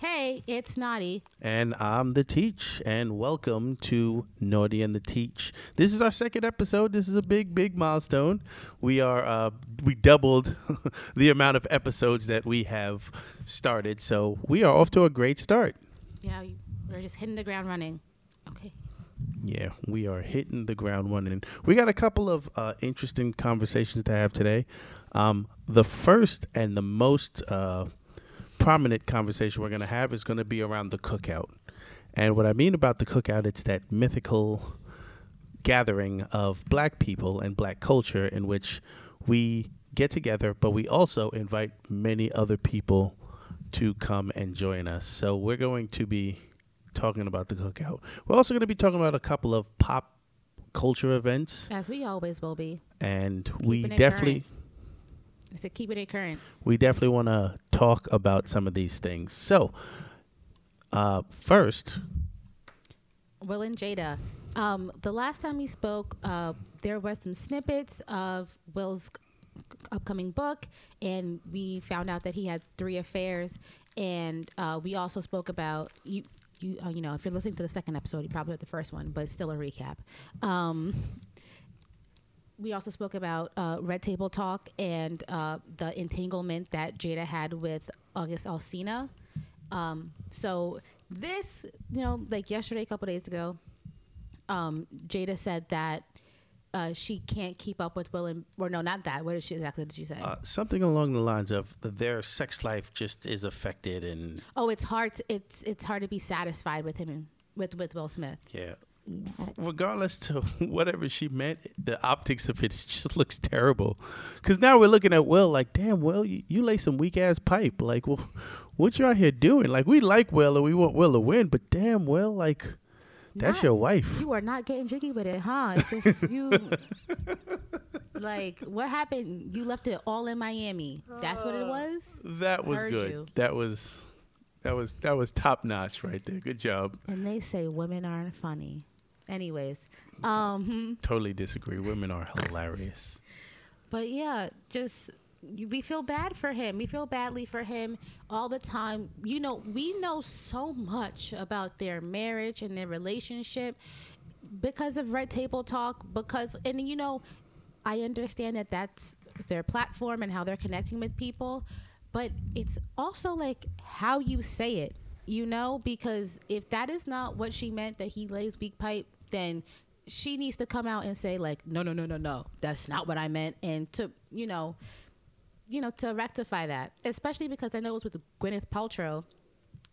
Hey, it's Naughty. And I'm the Teach, and welcome to Naughty and the Teach. This is our second episode. This is a big, big milestone. We are uh, we doubled the amount of episodes that we have started, so we are off to a great start. Yeah, we're just hitting the ground running. Okay. Yeah, we are hitting the ground running. We got a couple of uh, interesting conversations to have today. Um, the first and the most uh, prominent conversation we're going to have is going to be around the cookout. And what I mean about the cookout, it's that mythical gathering of black people and black culture in which we get together, but we also invite many other people to come and join us. So we're going to be talking about the cookout. We're also going to be talking about a couple of pop culture events, As we always will be. and we Keeping it definitely I said keeping it current. we definitely want to talk about some of these things. So, uh, first, Will and Jada. Um, the last time we spoke, uh, there was some snippets of Will's upcoming book, and we found out that he had three affairs. And uh, we also spoke about you. You, uh, you know, if you're listening to the second episode, you probably heard the first one, but it's still a recap. Um, we also spoke about uh, Red Table Talk and uh, the entanglement that Jada had with August Alsina. Um, so this, you know, like yesterday, a couple days ago, um, Jada said that uh, she can't keep up with Will and, or no, not that. What did she exactly did she say? uh, something along the lines of their sex life just is affected, and oh, it's hard. To, it's it's hard to be satisfied with him and with with Will Smith. yeah, regardless to whatever she meant, the optics of it just looks terrible. Because now we're looking at Will like, damn, Will, you, you lay some weak ass pipe. Like, well, what you out here doing? Like, we like Will and we want Will to win, but damn, Will, like, that's Not- your wife. You are not getting jiggy with it, huh? It's just you. like, what happened? You left it all in Miami. That's what it uh, was. That was good. you. That was that was that was top notch right there. Good job. And they say women aren't funny. Anyways, um. Totally disagree. Women are hilarious. but yeah, just we feel bad for him. We feel badly for him all the time. You know, we know so much about their marriage and their relationship because of Red Table Talk. Because and you know, I understand that that's their platform and how they're connecting with people, but it's also like how you say it. You know, because if that is not what she meant that he lays weak pipe, then she needs to come out and say like, no, no, no, no, no, that's not what I meant, and to you know, you know, to rectify that, especially because I know it was with Gwyneth Paltrow,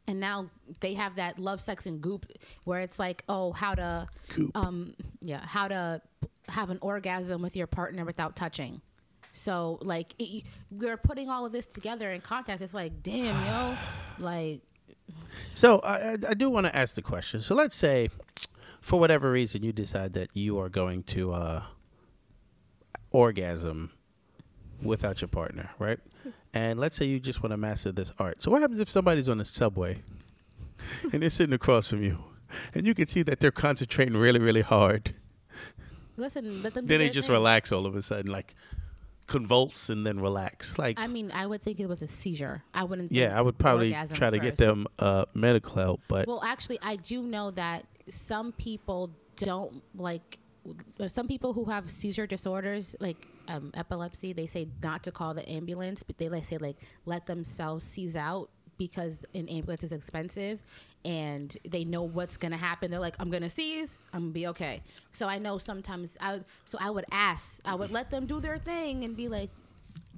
and now they have that love, sex, and goop where it's like, oh, how to, Goop. um, yeah, how to have an orgasm with your partner without touching. So like, it, we're putting all of this together in context. It's like, damn, yo, like, So I, I- I do want to ask the question. So let's say, for whatever reason, you decide that you are going to uh, orgasm without your partner, right? And let's say you just want to master this art. So what happens if somebody's on the subway and they're sitting across from you, and you can see that they're concentrating really, really hard? listen, let them. Then they just thing. relax all of a sudden, like convulse and then relax. Like, I mean, I would think it was a seizure. I wouldn't. yeah, think I would probably try to get them uh, medical help, but Well, actually, I do know that some people don't like. Some people who have seizure disorders, like um, epilepsy, they say not to call the ambulance, but they like say like let themselves seize out because an ambulance is expensive, and they know what's gonna happen. They're like, I'm gonna seize, I'm gonna be okay. So I know sometimes I so I would ask, I would let them do their thing and be like,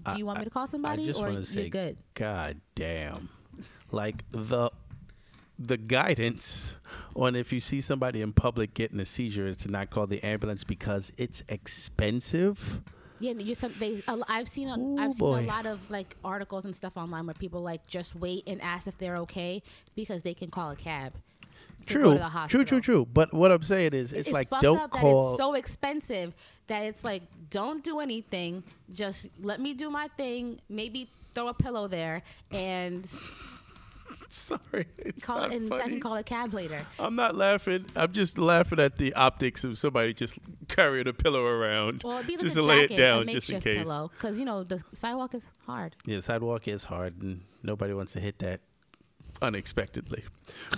Do you want me to call somebody I just or say, good? God damn, like the the guidance on if you see somebody in public getting a seizure is to not call the ambulance because it's expensive. Yeah, you some they. I've seen a, Ooh, I've seen boy. a lot of like articles and stuff online where people like just wait and ask if they're okay because they can call a cab. True, true, true, true. But what I'm saying is, it's, like don't call. it's so expensive that it's like don't do anything. Just let me do my thing. Maybe throw a pillow there and Sorry, it's call not and I funny. can call a cab later. I'm not laughing. I'm just laughing at the optics of somebody just carrying a pillow around Well, it'd be like just a to lay it down, just in case. because you know the sidewalk is hard. Yeah, sidewalk is hard, and nobody wants to hit that. unexpectedly.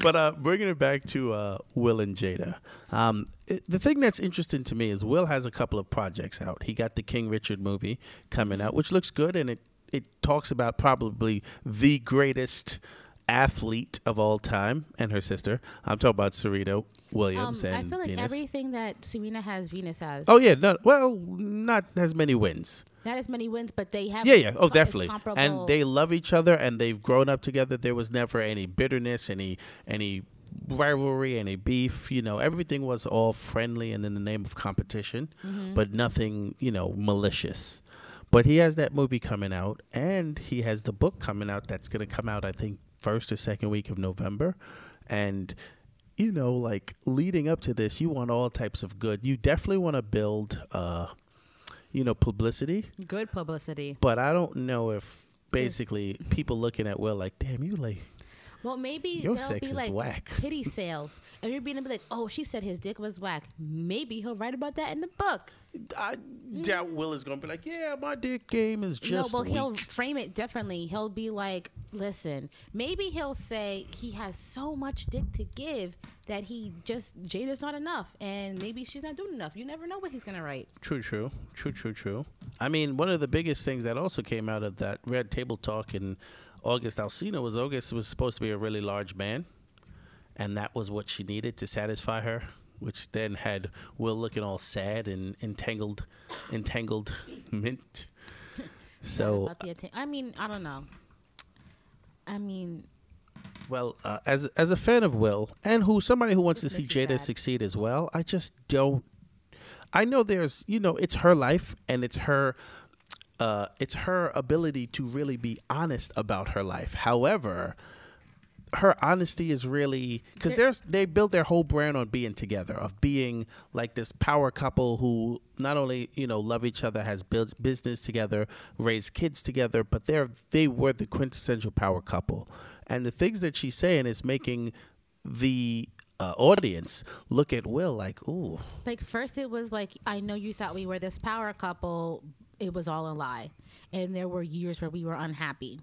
But uh, bringing it back to uh, Will and Jada, um, it, the thing that's interesting to me is Will has a couple of projects out. He got the King Richard movie coming out, which looks good, and it it talks about probably the greatest athlete of all time and her sister. I'm talking about Serena Williams Um, I feel like Venus. everything that Serena has, Venus has. Oh yeah, no, well, not as many wins. Not as many wins, but they have. Yeah, yeah. Oh, definitely. And they love each other, and they've grown up together. There was never any bitterness, any any rivalry, any beef. You know, everything was all friendly and in the name of competition, Mm-hmm. but nothing, you know, malicious. But he has that movie coming out, and he has the book coming out that's going to come out, I think, first or second week of November, and. You know, like leading up to this, you want all types of good. You definitely want to build, uh, you know, publicity good publicity. but I don't know if basically people looking at Will like, damn, you like Well, maybe Your there'll sex be is like whack. pity sales, and you're being be like, "Oh, she said his dick was whack." Maybe he'll write about that in the book. I doubt mm. Will is gonna be like, yeah, my dick game is just no, but he'll frame it differently. He'll be like, "Listen, maybe he'll say he has so much dick to give that he just Jada's not enough, and maybe she's not doing enough." You never know what he's gonna write. True, true, true, true, true. I mean, one of the biggest things that also came out of that Red Table Talk in August Alsina was August was supposed to be a really large man, and that was what she needed to satisfy her. Which then had Will looking all sad and entangled, entangled mint. So about the atten- I mean, I don't know. I mean, Well, uh, as as a fan of Will and who somebody who wants to see Jada sad. succeed as well, I just don't. I know there's, you know, it's her life and it's her, uh, it's her ability to really be honest about her life. However, her honesty is really because There- there's they build their whole brand on being together, of being like this power couple who not only you know love each other, has built business together, raised kids together, but they're they were the quintessential power couple. And the things that she's saying is making the uh, audience look at Will like, ooh, like first it was like I know you thought we were this power couple. It was all a lie, and there were years where we were unhappy.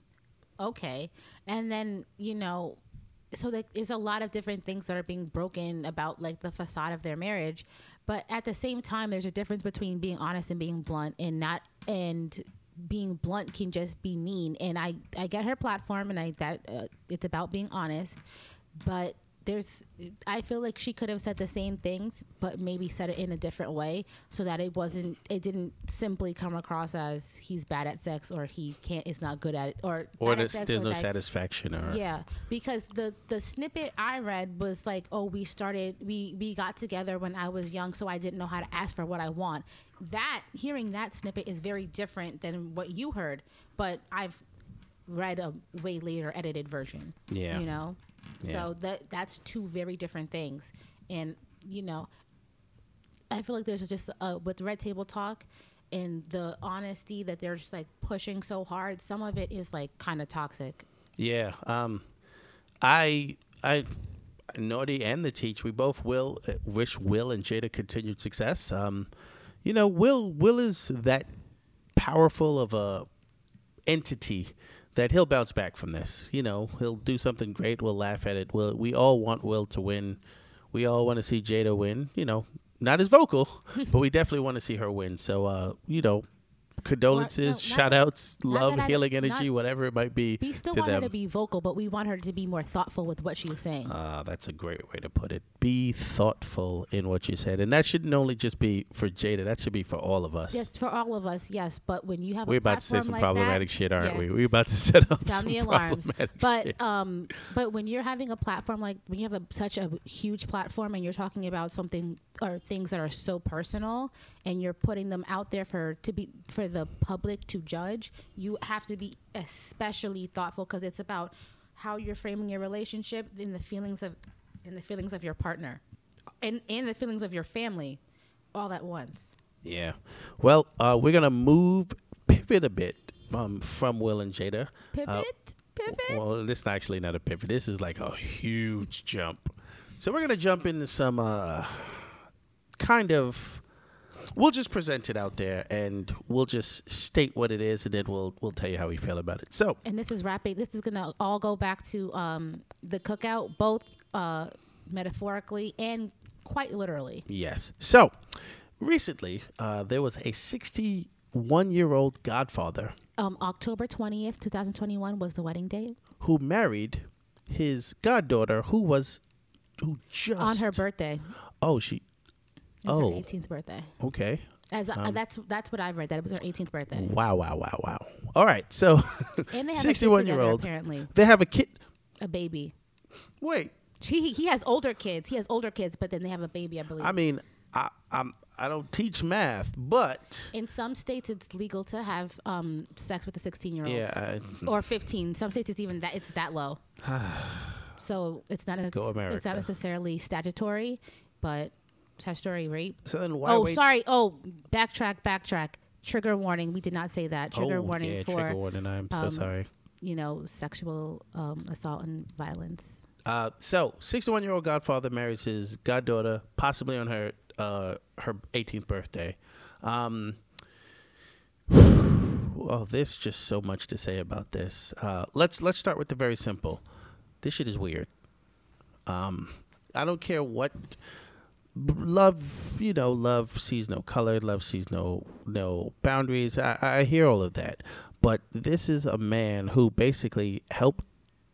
Okay, and then you know, so there's a lot of different things that are being broken about like the facade of their marriage, but at the same time, there's a difference between being honest and being blunt, and not and being blunt can just be mean. And I I get her platform, and I that uh, it's about being honest, but there's I feel like she could have said the same things, but maybe said it in a different way so that it wasn't it didn't simply come across as he's bad at sex or he can't is not good at it or or there's, there's or no satisfaction or yeah, because the the snippet I read was like, "Oh, we started we we got together when I was young, so I didn't know how to ask for what I want." That hearing that snippet is very different than what you heard, but I've read a way later edited version. Yeah. You know. Yeah. So that that's two very different things. And you know, I feel like there's just uh, with Red Table Talk and the honesty that they're just like pushing so hard. Some of it is like kind of toxic. Yeah. Um, I, I, Naughty and the Teach, we both will uh, wish Will and Jada continued success. Um, you know, Will, Will is that powerful of a entity that he'll bounce back from this. You know, he'll do something great. We'll laugh at it. We'll, we all want Will to win. We all want to see Jada win. You know, not as vocal, but we definitely want to see her win. So, uh, you know, condolences, not- shout outs, love, healing not- energy, whatever it might be We still to want them. her to be vocal, but we want her to be more thoughtful with what she's saying. Uh, that's a great way to put it. Be thoughtful in what you said, and that shouldn't only just be for Jada. That should be for all of us. yes, for all of us, yes. But when you have We're a about to say some like problematic that, shit, aren't yeah. we? We're about to set up sound some the alarms. But shit. um, but when you're having a platform like when you have a, such a huge platform and you're talking about something or things that are so personal and you're putting them out there for to be for the public to judge, you have to be especially thoughtful because it's about how you're framing your relationship in the feelings of in the feelings of your partner and and the feelings of your family all at once. Yeah. Well, uh, we're gonna move, pivot a bit um, from Will and Jada. Pivot, Uh, pivot. Well, this is actually not a pivot. This is like a huge jump. So we're gonna jump into some uh, kind of we'll just present it out there, and we'll just state what it is, and then we'll we'll tell you how we feel about it. So, and this is wrapping This is gonna all go back to um, the cookout, both uh, metaphorically and quite literally. yes. So, recently, uh, there was a 61 year old godfather Um, October twentieth, two thousand twenty-one, was the wedding date who married his goddaughter, who was who just on her birthday. Oh, she. Was her Oh. 18th birthday. Okay. As uh, that's that's what I've read. That it was her 18th birthday. Wow! Wow! Wow! Wow! All right. So, And they have 61 a kid year together, old. apparently They have a kid. a baby. Wait. She he has older kids. He has older kids, but then they have a baby, I believe. I mean, I I'm I don't teach math, but in some states, it's legal to have um, sex with a 16 year old. yeah, I, or 15. Some states it's even that it's that low. so it's not a, it's not necessarily statutory, but statutory rape. so then why oh, wait? sorry. Oh, backtrack, backtrack. Trigger warning. We did not say that. Trigger oh, warning yeah, for trigger warning. I'm so um, sorry. you know sexual um, assault and violence. Uh, so, 61 year old godfather marries his goddaughter, possibly on her uh, her 18th birthday. Um, well, there's just so much to say about this. Uh, let's let's start with the very simple. This shit is weird. Um, I don't care what love you know love sees no color love sees no no boundaries I, I hear all of that but this is a man who basically helped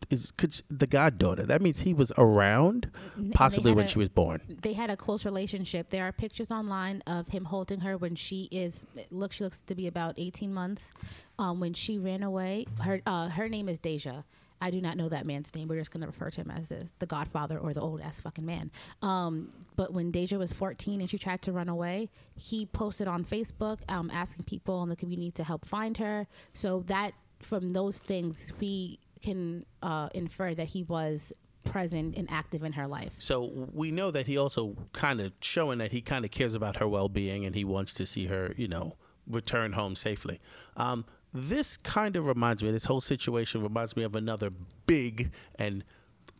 is could, the goddaughter that means he was around possibly when a- she was born They had a close relationship. There are pictures online of him holding her when she is look. She looks to be about 18 months. Um, when she ran away, her uh, her name is Deja. I do not know that man's name. We're just going to refer to him as the, the Godfather or the old ass fucking man. Um, but when Deja was 14 and she tried to run away, he posted on Facebook um, asking people in the community to help find her. So that from those things, we can uh, infer that he was present and active in her life. so we know that he also kind of showing that he kind of cares about her well-being and he wants to see her you know return home safely um, this kind of reminds me this whole situation reminds me of another big and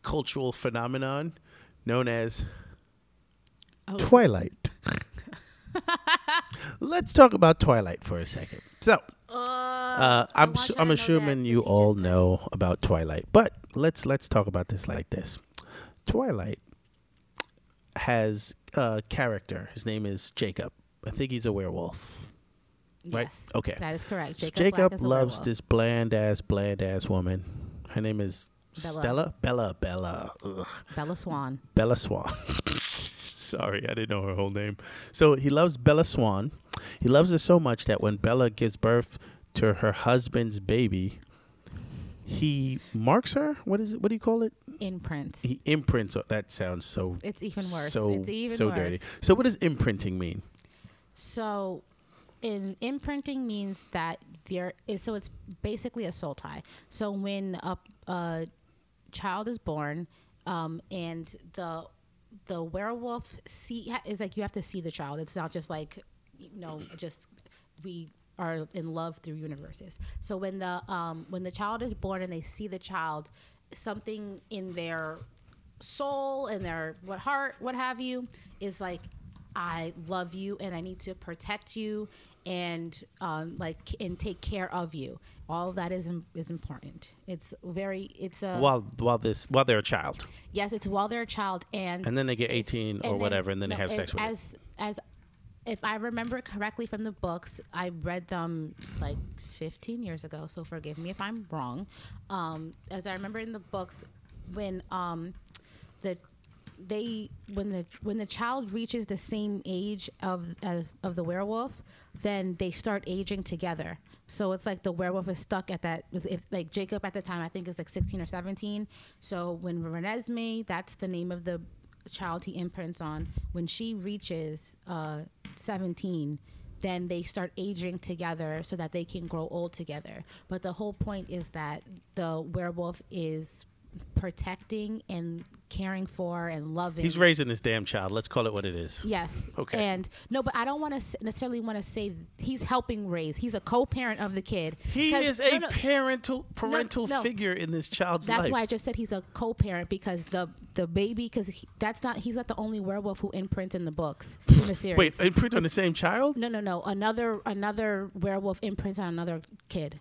cultural phenomenon known as Oh. twilight let's talk about twilight for a second so uh, I'm su- I'm assuming you you all know about Twilight, but let's let's talk about this like this. Twilight has a character. His name is Jacob. I think he's a werewolf. Right? Yes. Okay. That is correct. Jacob, Jacob, Black is a loves this bland ass, bland ass woman. Her name is Bella. Stella. Bella. Bella. Ugh. Bella Swan. Bella Swan. Sorry, I didn't know her whole name. So he loves Bella Swan. He loves her so much that when Bella gives birth to her husband's baby, he marks her. What is it? What do you call it? Imprints. He imprints. That sounds so It's even worse. so it's even so worse. dirty. So what does imprinting mean? So, in imprinting means that there is. So it's basically a soul tie. So when a, a child is born, um, and the the werewolf see is like you have to see the child. It's not just like you know just we are in love through universes. So when the um, when the child is born and they see the child, something in their soul and their what heart, what have you, is like I love you and I need to protect you and um, like and take care of you. All of that is im- is important. It's very it's a while while this while they're a child, yes. It's while they're a child and and then they get eighteen or whatever, and then no, they have sex with it. as as if I remember correctly from the books, I read them like 15 years ago. So forgive me if I'm wrong. Um, as I remember in the books, when um, they when the when the child reaches the same age of as of the werewolf, then they start aging together. So it's like the werewolf is stuck at that. If like Jacob at the time, I think is like 16 or 17. So when Renesmee, that's the name of the child he imprints on. When she reaches uh, 17, then they start aging together so that they can grow old together. But the whole point is that the werewolf is protecting and caring for and loving. He's raising this damn child. Let's call it what it is. Yes. Okay. And no, but I don't want to necessarily want to say he's helping raise. He's a co-parent of the kid. He is a no, parental parental no. figure in this child's That's life. That's why I just said he's a co-parent because the the baby because that's not he's not the only werewolf who imprints in the books in the series. Wait, imprint on the same child? No, no, no. Another another werewolf imprints on another kid.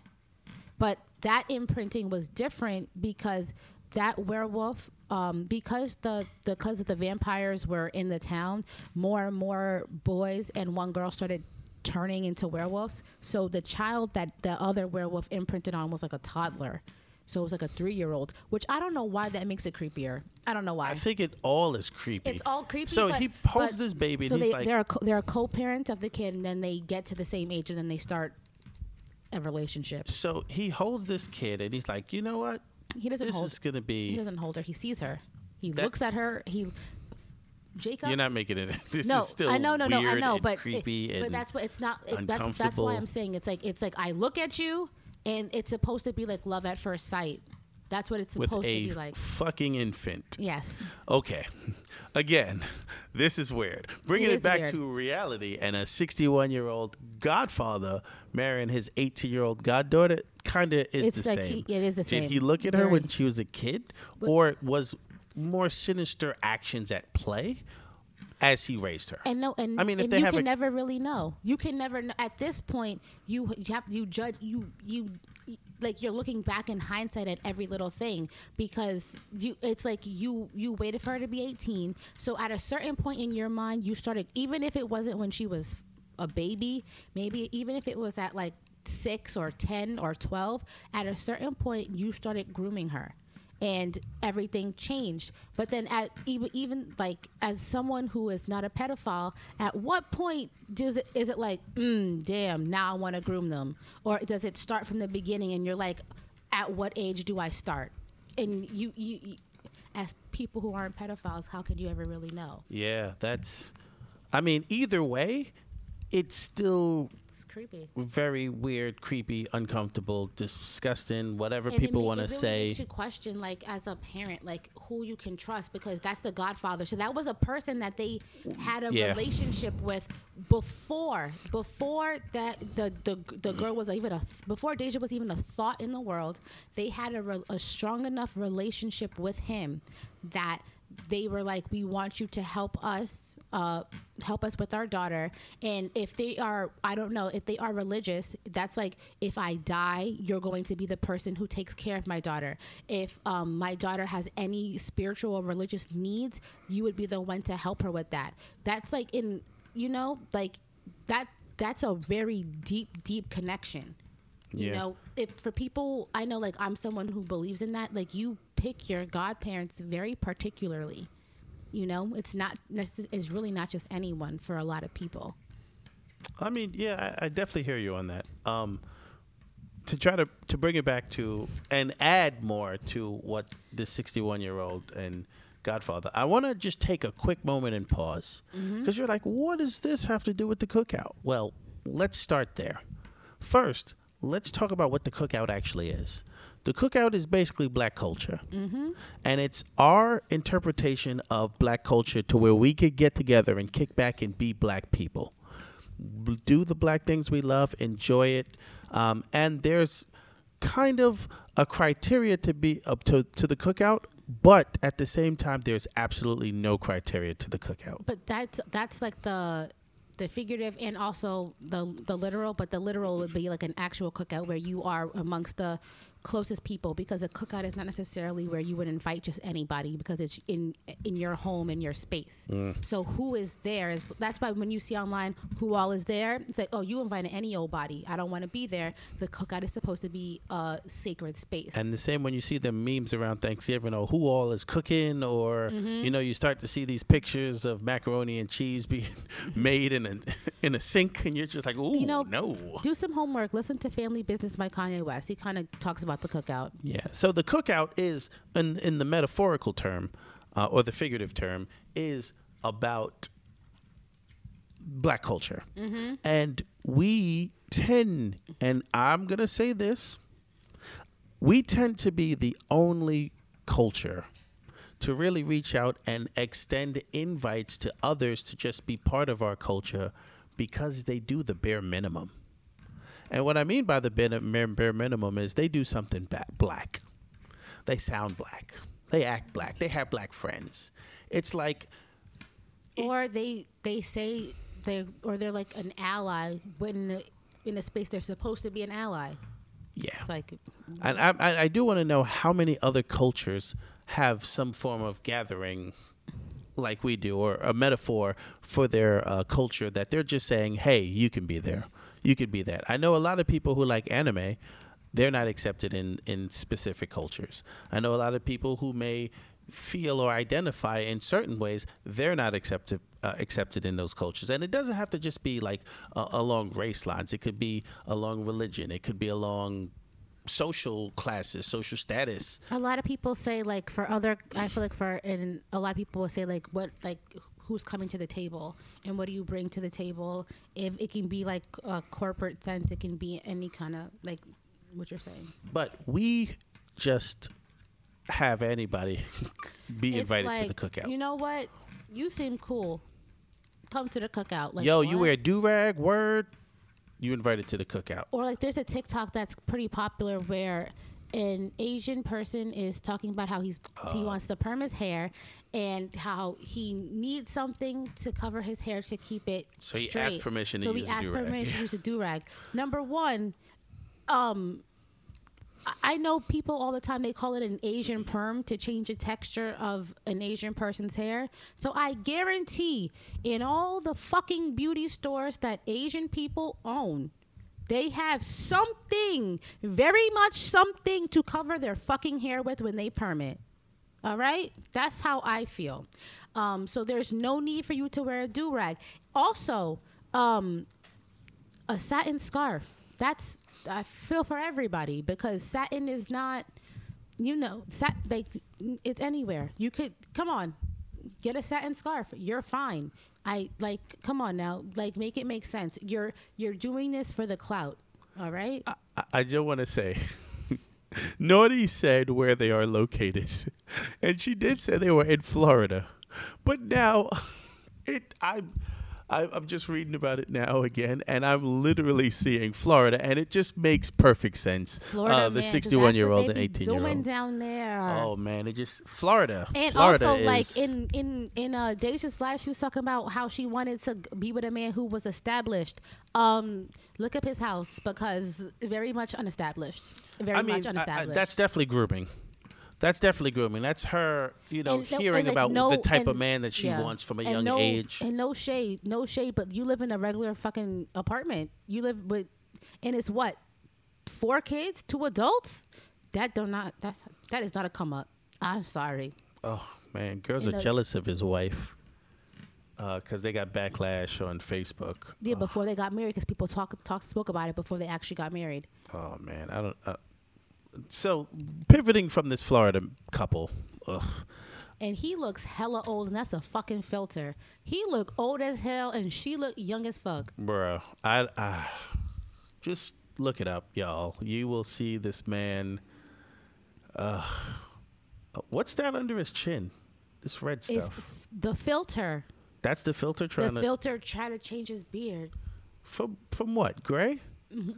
But that imprinting was different because that werewolf um, because the because the vampires were in the town, more and more boys and one girl started turning into werewolves. So the child that the other werewolf imprinted on was like a toddler. So it was like a three year old, which I don't know why that makes it creepier. I don't know why. I think it all is creepy. It's all creepy. So but, he holds this baby So and they, he's like, they're a co- they're a co-parent of the kid, and then they get to the same age, and then they start a relationship. so he holds this kid and he's like, you know what? He doesn't This hold. is gonna be. He doesn't hold her. He sees her. He That- looks at her. He Jacob. You're not making it. This no, is still I know, no, no, I know, but it- creepy but that's what it's not. It, that's that's why I'm saying it's like it's like I look at you, and it's supposed to be like love at first sight. That's what it's with supposed to be like. fucking infant. Yes. Okay. Again, this is weird. Bringing It it, back weird. to reality and a 61 year old godfather marrying his 18 year old goddaughter kind of is It's the like same. he- it is the Did same. he look at her Very. when she was a kid? or was more sinister actions at play as he raised her? And no, and I mean, if and you can never really know. You can never kn- at this point. You you have you judge you you like you're looking back in hindsight at every little thing because you it's like you you waited for her to be 18. So at a certain point in your mind, you started even if it wasn't when she was a baby, maybe even if it was at like six or ten or twelve, at a certain point you started grooming her and everything changed. But then, at even even like as someone who is not a pedophile, at what point does it is it like, mm, damn, now I want to groom them, or does it start from the beginning and you're like, at what age do I start? And you you, you as people who aren't pedophiles, how could you ever really know? yeah, that's. I mean, either way, it's still It's creepy. very weird, creepy, uncomfortable, disgusting, whatever And people want to really say. Makes you question, like as a parent, like who you can trust because that's the Godfather. So that was a person that they had a Yeah. relationship with before, before that the the, the girl was even a before Deja was even a thought in the world. They had a, re, a strong enough relationship with him that they were like, we want you to help us, uh, help us with our daughter. And if they are, I don't know, if they are religious, that's like, if I die, you're going to be the person who takes care of my daughter. If um, my daughter has any spiritual or religious needs, you would be the one to help her with that. That's like in, you know, like that. That's a very deep, deep connection you Yeah. know if for people i know like i'm someone who believes in that like you pick your godparents very particularly you know it's not it's really not just anyone for a lot of people I mean, yeah, I, I definitely hear you on that. Um, to try to to bring it back to and add more to what the 61 year old and Godfather, I want to just take a quick moment and pause because you're like, what does this have to do with the cookout? Well, let's start there. First, let's talk about what the cookout actually is. The cookout is basically black culture, and it's our interpretation of black culture to where we could get together and kick back and be black people. Do the black things we love, enjoy it, um, and there's kind of a criteria to be up to to the cookout, but at the same time, there's absolutely no criteria to the cookout. but that's that's like the the figurative and also the the literal but the literal would be like an actual cookout where you are amongst the closest people because a cookout is not necessarily where you would invite just anybody because it's in in your home in your space. So who is there is that's why when you see online who all is there it's like oh you invited any old body. I don't want to be there. The cookout is supposed to be a sacred space. And the same when you see the memes around Thanksgiving or who all is cooking, or Mm-hmm. you know, you start to see these pictures of macaroni and cheese being made in a in a sink, and you're just like, ooh, you know no. do some homework. Listen to family business by kanye west. He kind of talks about the cookout Yeah. So the cookout is, in in the metaphorical term, uh, or the figurative term, is about black culture, and we tend, and I'm gonna say this, we tend to be the only culture to really reach out and extend invites to others to just be part of our culture because they do the bare minimum. And what I mean by the bare, minimum is they do something black. They sound black. They act black. They have black friends. It's like or they they say they or they're like an ally when the, in a space they're supposed to be an ally. yeah. It's like And I, I, I do want to know how many other cultures have some form of gathering like we do, or a metaphor for their uh, culture that they're just saying, hey, you can be there. You could be that. I know a lot of people who like anime, they're not accepted in, in specific cultures. I know a lot of people who may feel or identify in certain ways, they're not accepted uh, accepted in those cultures. And it doesn't have to just be like uh, along race lines. It could be along religion. It could be along social classes, social status. a lot of people say like for other I feel like for and a lot of people will say like what like who's coming to the table and what do you bring to the table if it can be like a corporate sense it can be any kind of like what you're saying But we just have anybody be It's invited to the cookout. you know what you seem cool come to the cookout like Yo, you what? wear do rag, word, you invited to the cookout. or like there's a TikTok that's pretty popular where an Asian person is talking about how he's he Uh. wants to perm his hair and how he needs something to cover his hair to keep it So he straight. asked permission to so use he a asked permission to use a do rag. Number one, um. I know people all the time they call it an Asian perm to change the texture of an Asian person's hair. So I guarantee in all the fucking beauty stores that Asian people own, they have something, very much something to cover their fucking hair with when they perm it. All right? That's how I feel. Um, so there's no need for you to wear a do rag. Also, um, a satin scarf. That's I feel for everybody because satin is not, you know, sat like it's anywhere. You could come on, get a satin scarf. You're fine. I like come on now, like make it make sense. You're you're doing this for the clout. All right. I, I just want to say, Naughty said where they are located, and she did say they were in Florida, but now it I. I, I'm just reading about it now again, and I'm literally seeing Florida, and it just makes perfect sense. Florida, uh, the man, 'cause 61 year old and 18 year doing old. down there. Oh man, it just Florida. And Florida also, like in in in uh, Deja's life, she was talking about how she wanted to be with a man who was established. Um, look up his house because very much unestablished. Very I mean, much I- I- unestablished. that's definitely grooming. That's definitely grooming. That's her, you know, And no- hearing and, like, about no- the type of man that she yeah. wants from a And young no, age. And no shade, no shade, but you live in a regular fucking apartment. You live with, and it's what, four kids, two adults. That do not. That's that is not a come up. I'm sorry. Oh man, girls And are the- jealous of his wife because they got backlash on Facebook. Yeah, before they got married, because people talk talk spoke about it before they actually got married. Oh man, I don't. Uh, so pivoting from this Florida couple, ugh, And he looks hella old, and that's a fucking filter. He look old as hell, and she look young as fuck. bro, I, I just look it up, y'all. You will see this man. Uh, what's that under his chin? This red It's stuff. the filter. That's the filter The trying to filter trying to change his beard. from from what? Gray?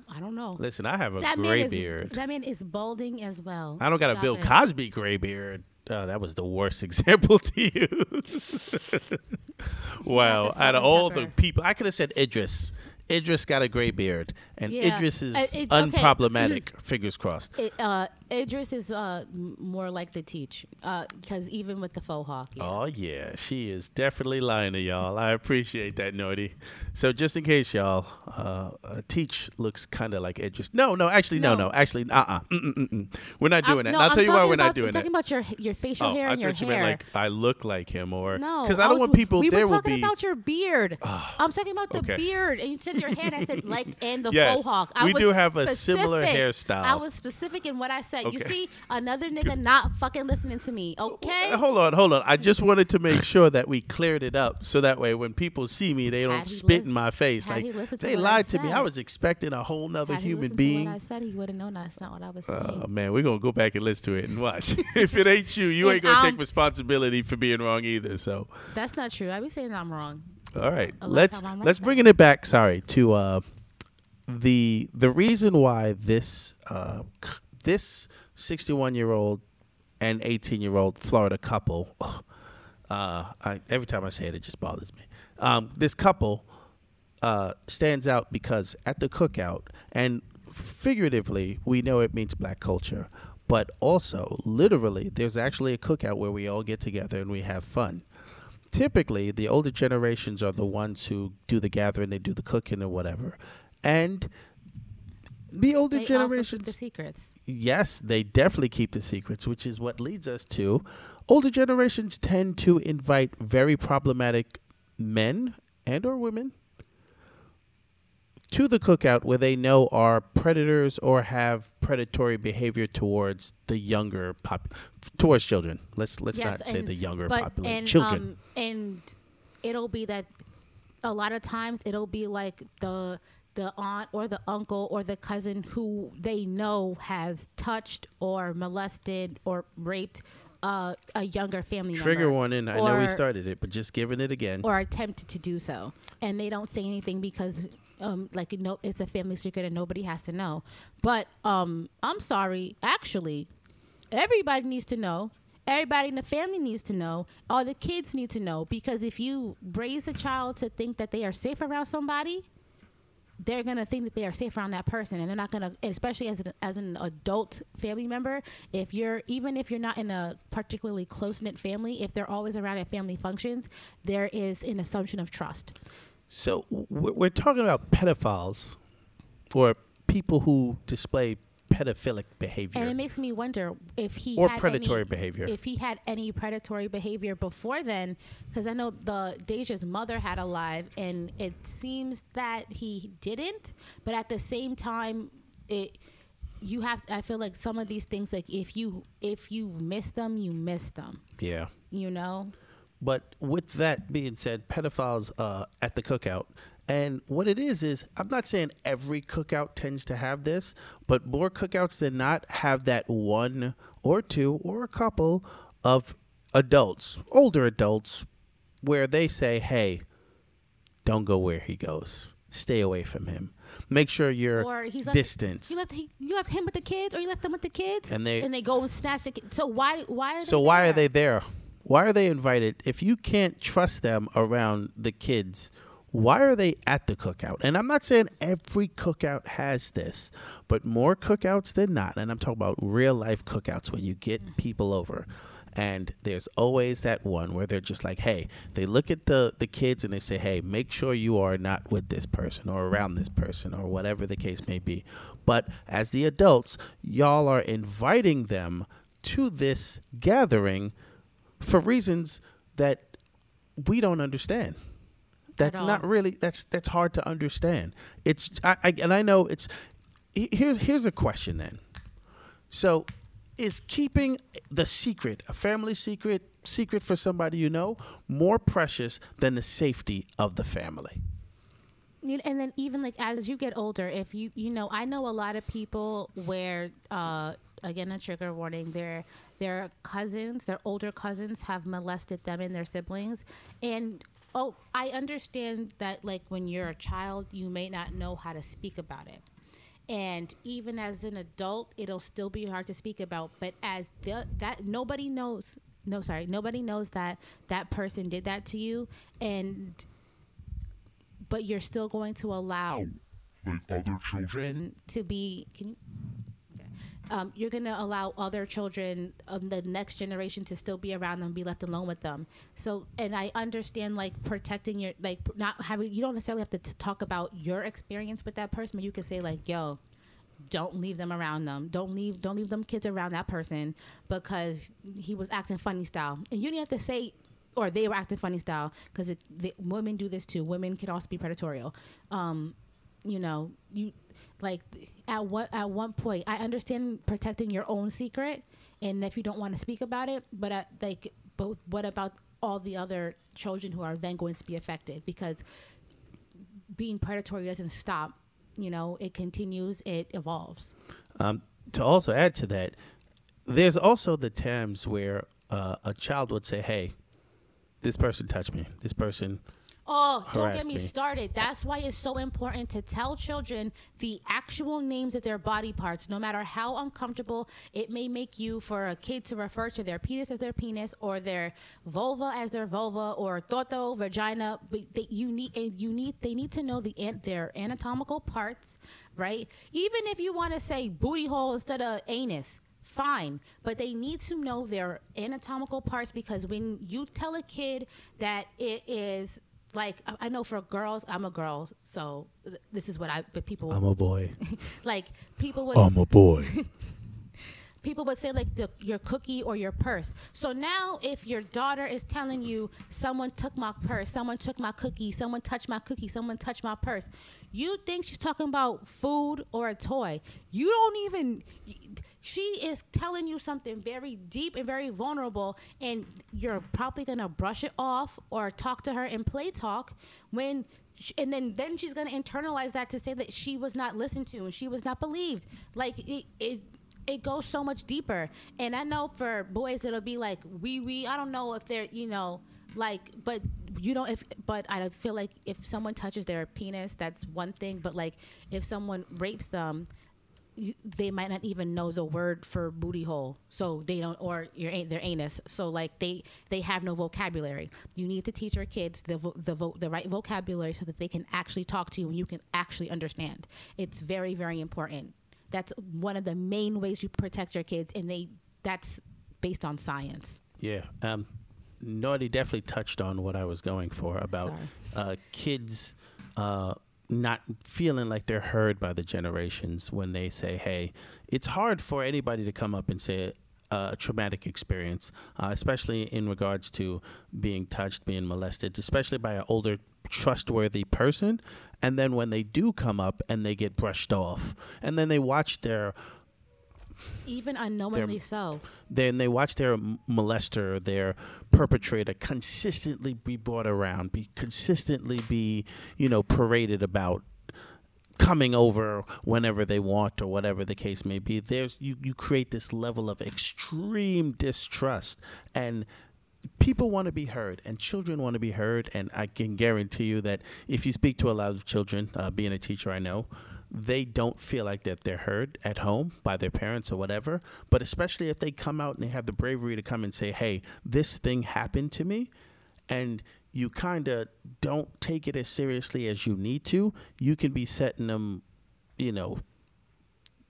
I don't know. Listen, I have a that gray is beard. that man is balding as well. I don't got a Bill it. Cosby gray beard. Oh, that was the worst example to use. wow, out of all the people, I could have said Idris. Idris got a gray beard, and Yeah. Idris is Uh, it- okay. unproblematic. Fingers crossed. It, uh, Idris is uh, more like the teach because even with the faux hawk. Yeah. Oh yeah, she is definitely lying to y'all. I appreciate that, Naughty. So just in case y'all, uh, uh, Teach looks kind of like Idris. No, no, actually, no, no, No. actually, uh, uh mm, mm. we're not I'm- doing that. no, I'll I'm tell you why we're about, not doing I'm that. talking about your your facial Oh, hair I and your thought you hair. meant like I look like him, or no, because I don't was- want people. We there were will talking be. about your beard. I'm talking about the Okay. beard, and you said your hair. And I said like and the Yes, faux hawk. I we do have a similar hairstyle. I was specific in what I said. Said. You see, another nigga not fucking listening to me. Okay. Hold on, hold on. I just wanted to make sure that we cleared it up so that way when people see me, they don't spit in my face. Like they lied to me. I was expecting a whole nother Had human being. I said he would have known that's not what I was saying. Oh man, we're gonna go back and listen to it and watch. if it ain't you, you ain't gonna take um, responsibility for being wrong either. So, that's not true. I be saying I'm wrong. all right, let's right let's bringing it back. Sorry to uh, the the reason why this uh, c- this sixty one year old and eighteen year old Florida couple. Uh, I, every time I say it, it just bothers me. Um, this couple uh, stands out because at the cookout, and figuratively, we know it means black culture, but also literally, there's actually a cookout where we all get together and we have fun. Typically, the older generations are the ones who do the gathering, they do the cooking or whatever, and the older They generations the secrets. yes, they definitely keep the secrets, which is what leads us to older generations tend to invite very problematic men and or women to the cookout where they know are predators or have predatory behavior towards the younger pop towards children. Let's let's Yes, not say the younger population. children. um, and it'll be that a lot of times it'll be like the the aunt or the uncle or the cousin who they know has touched or molested or raped uh, a younger family member. Trigger one warning. I know we started it, but just giving it again. or attempted to do so, and they don't say anything because, um, like you know, it's a family secret and nobody has to know. But um, I'm sorry, actually, everybody needs to know. Everybody in the family needs to know. All the kids need to know because if you raise a child to think that they are safe around somebody, they're gonna think that they are safe around that person, and they're not gonna, especially as an, as an adult family member. If you're even if you're not in a particularly close knit family, if they're always around at family functions, there is an assumption of trust. So w- we're talking about pedophiles or people who display pedophilic behavior. And it makes me wonder if he Or predatory any, behavior. If he had any predatory behavior before then, because I know the Deja's mother had a live, and it seems that he didn't. But at the same time, it you have. I feel like some of these things, like if you if you miss them, you miss them. yeah. You know. But with that being said, pedophiles uh, at the cookout. And what it is is, I'm not saying every cookout tends to have this, but more cookouts than not have that one or two or a couple of adults, older adults, where they say, "Hey, don't go where he goes. Stay away from him. Make sure you're Or he's left, distance." You left he, you left him with the kids, or you left them with the kids, And they- and they go and snatch the kids. So why why are So why there? are they there? Why are they invited? If you can't trust them around the kids, why are they at the cookout? And I'm not saying every cookout has this, but more cookouts than not. And I'm talking about real life cookouts when you get mm. people over. And there's always that one where they're just like, hey, they look at the, the kids and they say, hey, make sure you are not with this person or around this person or whatever the case may be. But as the adults, y'all are inviting them to this gathering for reasons that we don't understand. That's not really that's that's hard to understand. It's I, I and I know it's here's here's a question then. So is keeping the secret, a family secret, secret for somebody you know, more precious than the safety of the family? And then even like as you get older if you you know i know a lot of people where uh again a trigger warning their their cousins their older cousins have molested them and their siblings and oh i understand that like when you're a child you may not know how to speak about it and even as an adult it'll still be hard to speak about but as the, that nobody knows no sorry nobody knows that that person did that to you and but you're still going to allow like other children. to be can you. Um, you're going to allow other children of the next generation to still be around them be left alone with them. So and i understand like protecting your like not having you don't necessarily have to t- talk about your experience with that person but you can say like yo don't leave them around them. Don't leave don't leave them kids around that person because he was acting funny style. And you didn't have to say or they were acting funny style because women do this too. Women can also be predatorial. Um, you know you like at what at one point i understand protecting your own secret and if you don't want to speak about it but at, like but what about all the other children who are then going to be affected because being predatory doesn't stop you know it continues it evolves Um, to also add to that, there's also the times where uh, a child would say, "Hey, this person touched me. This person." Oh, don't get me me. started. That's why it's so important to tell children the actual names of their body parts, no matter how uncomfortable it may make you for a kid to refer to their penis as their penis or their vulva as their vulva or toto, vagina. But they, you need and you need they need to know the their anatomical parts, right? Even if you want to say booty hole instead of anus, fine but they need to know their anatomical parts because when you tell a kid that it is like I- know for girls i'm a girl so th- this is what i but people I'm a boy. like people would I'm a boy. people would say like the, your cookie or your purse. So now, if your daughter is telling you someone took my purse, someone took my cookie, someone touched my cookie, someone touched my purse, you think she's talking about food or a toy. You don't even. She is telling you something very deep and very vulnerable, and you're probably gonna brush it off or talk to her in play talk when. And then, then she's gonna internalize that to say that she was not listened to and she was not believed. Like it, it it goes so much deeper. And I know for boys it'll be like wee wee. I don't know if they're you know like, but you don't. If but I feel like if someone touches their penis, that's one thing. But like if someone rapes them. They might not even know the word for booty hole, so they don't, or your their anus. So like they they have no vocabulary. You need to teach your kids the vo- the vo- the right vocabulary so that they can actually talk to you and you can actually understand. It's very very important that's one of the main ways you protect your kids and they that's based on science Yeah. Um, Naughty definitely touched on what I was going for about uh, kids uh, not feeling like they're heard by the generations when they say, hey, it's hard for anybody to come up and say a traumatic experience, uh, especially in regards to being touched, being molested, especially by an older, trustworthy person. And then when they do come up and they get brushed off, and then they watch their even unknowingly so then they watch their molester, their perpetrator consistently be brought around, be consistently be, you know, paraded about coming over whenever they want or whatever the case may be. There's you you create this level of extreme distrust and people want to be heard and children want to be heard and I can guarantee you that if you speak to a lot of children, uh, being a teacher I know, they don't feel like that they're heard at home by their parents or whatever. But especially if they come out and they have the bravery to come and say, "Hey, this thing happened to me," and you kind of don't take it as seriously as you need to, you can be setting them, you know,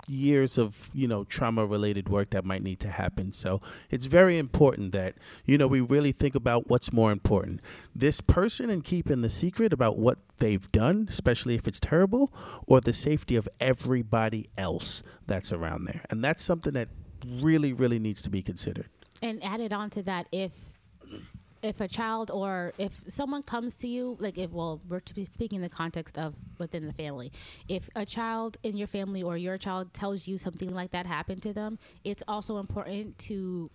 years of you know trauma related work that might need to happen. So it's very important that you know we really think about what's more important. This person and keeping the secret about what they've done especially if it's terrible or the safety of everybody else that's around there. And that's something that really really needs to be considered. And added on to that if if a child or if someone comes to you like if well we're to be speaking in the context of within the family. If a child in your family or your child tells you something like that happened to them it's also important to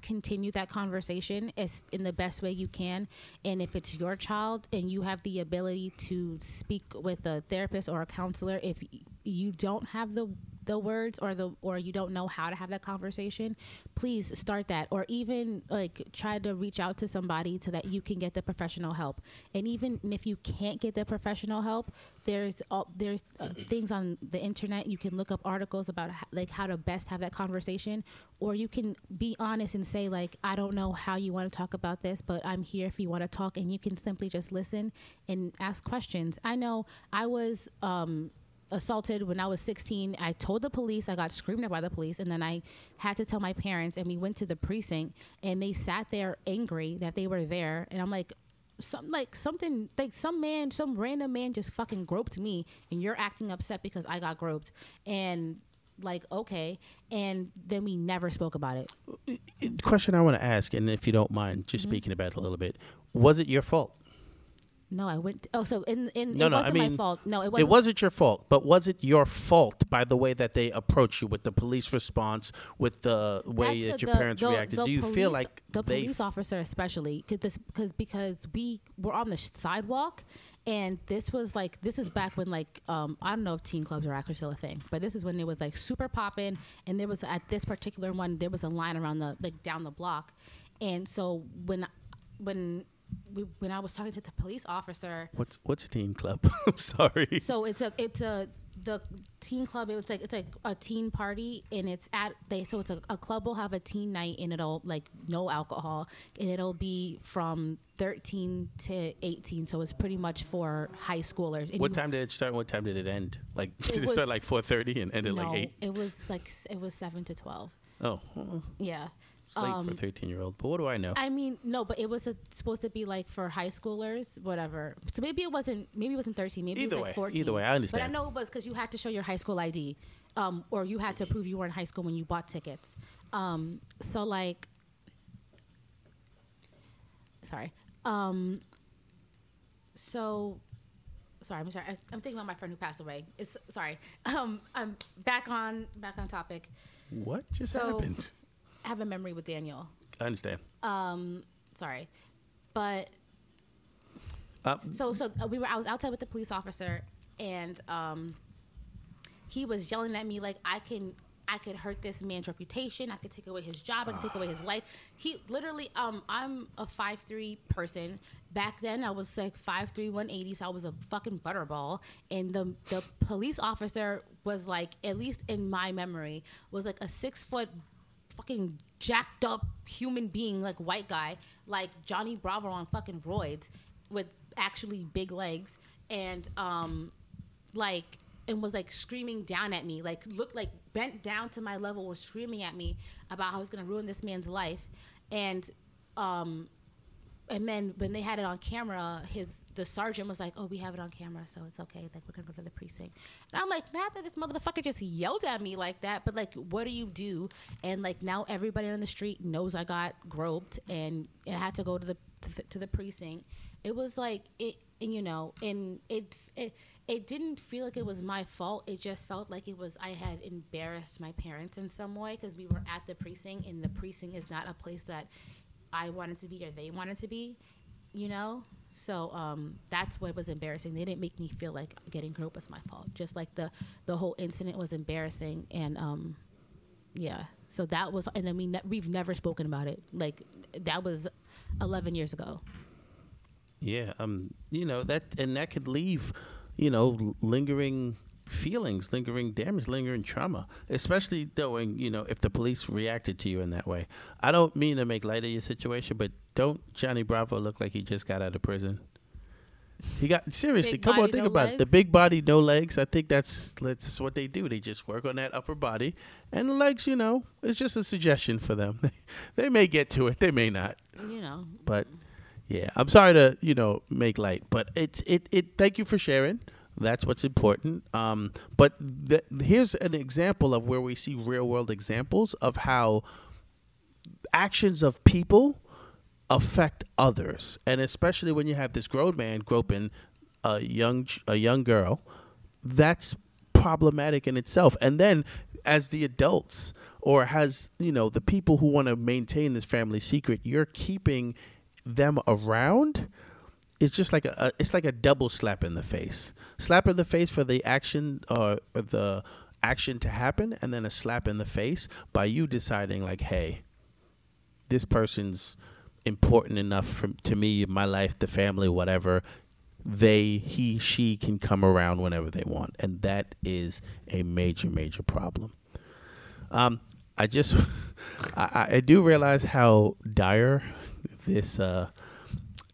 continue that conversation as in the best way you can. And if it's your child and you have the ability to speak with a therapist or a counselor if you don't have the the words or the or you don't know how to have that conversation please start that. Or even like try to reach out to somebody so that you can get the professional help. And even if you can't get the professional help there's uh, there's uh, things on the internet. You can look up articles about h- like how to best have that conversation. Or you can be honest and say like i don't know how you want to talk about this but i'm here if you want to talk. And you can simply just listen and ask questions. I know i was um assaulted when I was 16. I told the police, I got screamed at by the police, and then I had to tell my parents, and we went to the precinct, and they sat there angry that they were there, and I'm like, some like something like some man, some random man just fucking groped me, and you're acting upset because I got groped, and like okay, and then we never spoke about it. Uh, question i want to ask and if you don't mind just mm-hmm. speaking about it a little bit was it your fault No, I went. oh, so in in No, it no, I wasn't mean, my fault. No, it wasn't. It wasn't your fault, but was it your fault by the way that they approached you with the police response, with the way That's that your the- parents the- reacted? the Do you feel like the police officer, especially, cause cause because we were on the sh- sidewalk, and this was like this is back when like um I don't know if teen clubs are actually still a thing, but this is when it was like super popping, and there was at this particular one there was a line around the like down the block, and so when when we, when I was talking to the police officer, What's what's a teen club? I'm sorry. so it's a it's a the teen club. It was like it's like a teen party, and it's at they. So it's a, a club will have a teen night, and it'll like no alcohol, and it'll be from thirteen to eighteen. So it's pretty much for high schoolers. And What you- time did it start? What time did it end? Like It did it start like four thirty and ended No, like eight? it was like it was seven to twelve. Oh, Yeah. It's late Um, for a thirteen year old. But what do I know? I mean, no, but it was a, supposed to be like for high schoolers, whatever. So maybe it wasn't. Maybe it wasn't thirteen. Maybe Either it was way, like fourteen. either way, I understand. But I know it was because you had to show your high school ID, um, or you had to prove you were in high school when you bought tickets. Um, so like, sorry. Um, so sorry. I'm sorry. I, I'm thinking about my friend who passed away. It's sorry. Um, I'm back on back on topic. what just so- happened? Have a memory with Daniel. I understand. Um, sorry, but Uh, so so uh, we were I was outside with the police officer and um he was yelling at me like I can I could hurt this man's reputation, I could take away his job, I could take away his life. He literally um I'm a five three person. Back then I was like five three one eighty, so I was a fucking butterball. And the the police officer was like, at least in my memory, was like a six foot fucking jacked up human being, like white guy, like Johnny Bravo on fucking roids, with actually big legs, and um, like and was like screaming down at me, like looked like bent down to my level, was screaming at me about how I was gonna ruin this man's life, and um, and then when they had it on camera, his the sergeant was like, "Oh, we have it on camera, so it's okay. Like we're gonna go to the precinct." And I'm like, "Not that this motherfucker just yelled at me like that, but like, what do you do?" And like now everybody on the street knows I got groped, and I had to go to the to the, precinct. It was like it, you know, and it it it didn't feel like it was my fault. It just felt like it was I had embarrassed my parents in some way because we were at the precinct, and the precinct is not a place that I wanted to be or they wanted to be, you know? So um, that's what was embarrassing. They didn't make me feel like getting groped was my fault. Just like the the whole incident was embarrassing, and um, yeah. So that was, and then we ne- we've never spoken about it. Like that was eleven years ago. Yeah, um, you know that, and that could leave, you know, lingering feelings, lingering damage, lingering trauma. Especially though when, you know, if the police reacted to you in that way. I don't mean to make light of your situation, but don't Johnny Bravo look like he just got out of prison? He got seriously. Big come on, think no about it. The big body, no legs. I think that's that's what they do. They just work on that upper body, and the legs. You know, it's just a suggestion for them. they may get to it. They may not. You know, But yeah, I'm sorry to you know make light, but it's it it. Thank you for sharing. That's what's important. Um, but here's an example of where we see real world examples of how actions of people affect others, and especially when you have this grown man groping a young a young girl, that's problematic in itself. And then as the adults or has you know the people who want to maintain this family secret, you're keeping them around. It's just like a, it's like a double slap in the face. Slap in the face for the action or the action to happen, and then a slap in the face by you deciding like, hey, this person's important enough for, to me, my life, the family, whatever. They, he, she can come around whenever they want, and that is a major, major problem. Um, I just, I- I do realize how dire this uh,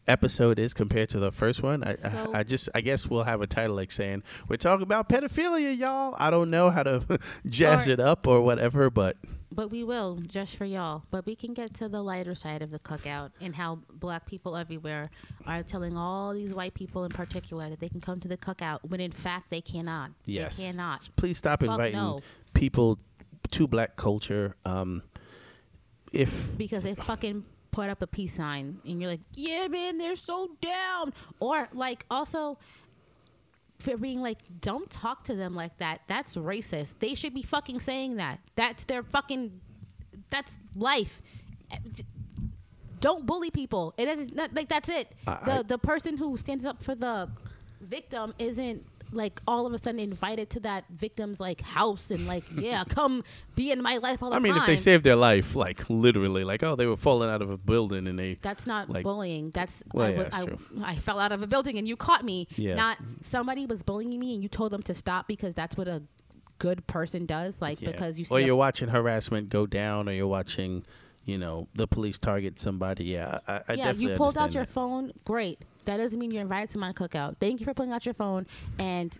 episode is compared to the first one. I, So- I, I just, I guess we'll have a title like saying we're talking about pedophilia, y'all. I don't know how to jazz Or- it up or whatever, but but we will just for y'all. But we can get to the lighter side of the cookout and how black people everywhere are telling all these white people in particular that they can come to the cookout when in fact they cannot. Yes. They cannot. Please stop Fuck inviting no. people to black culture. Um, if because they fucking put up a peace sign and you're like, yeah, man, they're so down. Or like also for being like, don't talk to them like that. That's racist. They should be fucking saying that. That's their fucking. That's life. Don't bully people. It is not like that's it. I- the the person who stands up for the victim isn't like all of a sudden invited to that victim's like house and like yeah come be in my life all the time. I mean, if they saved their life, like literally, like oh, they were falling out of a building and they. That's not Like- bullying. That's Well, I, yeah, that's I, true. I fell out of a building and you caught me. Yeah. Not somebody was bullying me and you told them to stop because that's what a good person does. Like Yeah. because you or you're watching harassment go down, or you're watching, you know, the police target somebody. Yeah, I, I yeah, you pulled out your that. phone. Great. That doesn't mean you're invited to my cookout. Thank you for pulling out your phone. And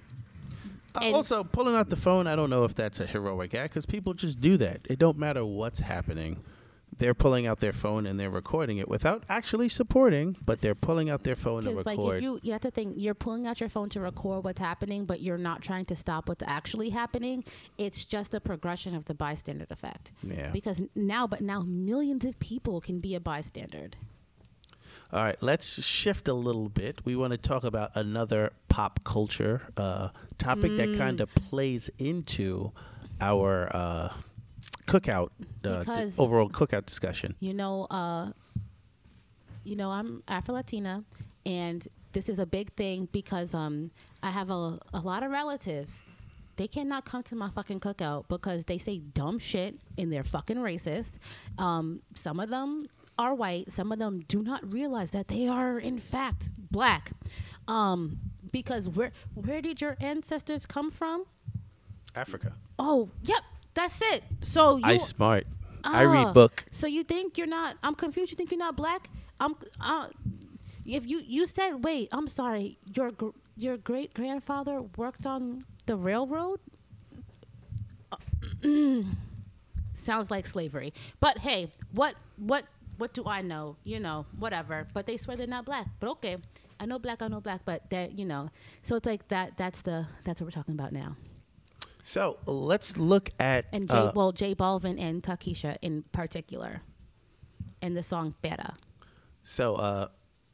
Uh, and- also, pulling out the phone, I don't know if that's a heroic act because people just do that. It don't matter what's happening. They're pulling out their phone and they're recording it without actually supporting, but they're pulling out their phone to because like record. if you, you have to think you're pulling out your phone to record what's happening, but you're not trying to stop what's actually happening. It's just a progression of the bystander effect. yeah. Because now, but now millions of people can be a bystander. All right, let's shift a little bit. We want to talk about another pop culture uh, topic that Mm. kind of plays into our uh, cookout, uh, d- overall cookout discussion. You know, uh, you know, I'm Afro Latina, and this is a big thing because um, I have a, a lot of relatives. They cannot come to my fucking cookout because they say dumb shit and they're fucking racist. Um, some of them are white. Some of them do not realize that they are in fact black. Um, because where where did your ancestors come from? Africa. Oh, yep, that's it. So you I smart. I Ah, read book. So you think you're not? I'm confused. You think you're not black? I'm. Uh, if you you said, wait, I'm sorry. Your gr- your great grandfather worked on the railroad. Uh, Sounds like slavery. But hey, what what what do I know? You know, whatever. But they swear they're not black. But okay, I know black. I know black. But that you know. So it's like that. That's the that's what we're talking about now. So let's look at. And Jay, uh, well, J Balvin and Tokischa in particular, and the song "Better." so uh,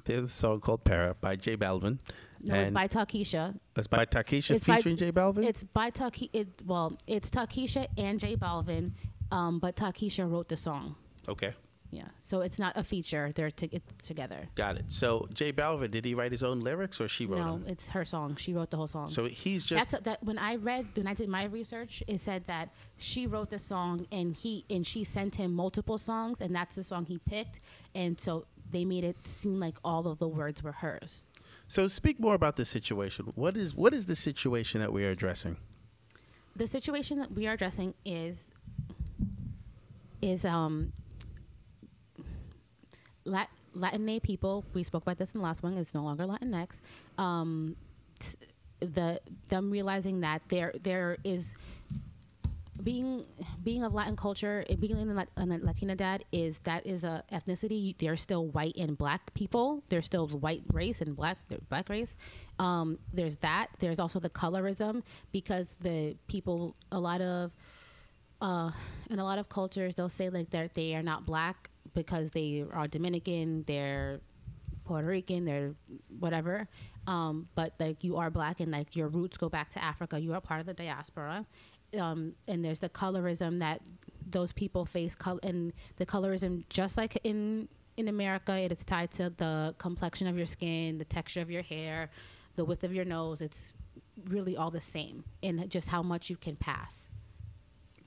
there's a song called "Perra" by J Balvin. No, it's by Tokischa. it's by Tokischa It's by- featuring J Balvin. It's by Taki. It, well, it's Tokischa and J Balvin, um, but Tokischa wrote the song. okay, Yeah, so it's not a feature. They're to, together. got it. So J Balvin, did he write his own lyrics or she wrote it? No, them? it's her song. She wrote the whole song. So he's just That's that. When I read, when I did my research, it said that she wrote the song and he and she sent him multiple songs, and that's the song he picked. And so they made it seem like all of the words were hers. So speak more about the situation. What is what is the situation that we are addressing? the situation that we are addressing is is um Lat- Latinx people. We spoke about this in the last one. It's no longer Latinx. Um, t- the them realizing that there there is being being of Latin culture, being in Latinidad is that is a ethnicity. They're still white and black people. They're still white race and black black race. Um, there's that. There's also the colorism because the people a lot of uh, in a lot of cultures they'll say like that they are not black because they are Dominican, they're Puerto Rican, they're whatever. Um, but like you are black and like your roots go back to Africa. You are part of the diaspora. Um, and there's the colorism that those people face, col- and the colorism, just like in in America, it is tied to the complexion of your skin, the texture of your hair, the width of your nose. It's really all the same, and just how much you can pass.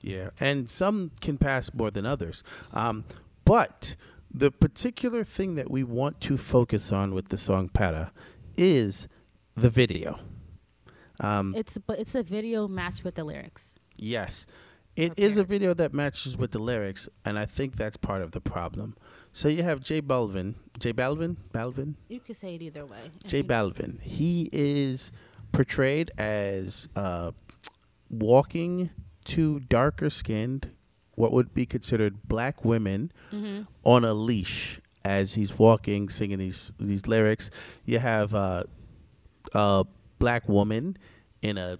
Yeah, and some can pass more than others. Um, but the particular thing that we want to focus on with the song "Perra" is the video. Um, It's but it's a video matched with the lyrics. Yes. it is a video that matches with the lyrics, and I think that's part of the problem. So you have J Balvin. J Balvin? Balvin? You could say it either way. I J think- Balvin. He is portrayed as uh, walking to darker skinned, what would be considered black women Mhm. on a leash as he's walking, singing these these lyrics. You have uh, a black woman in a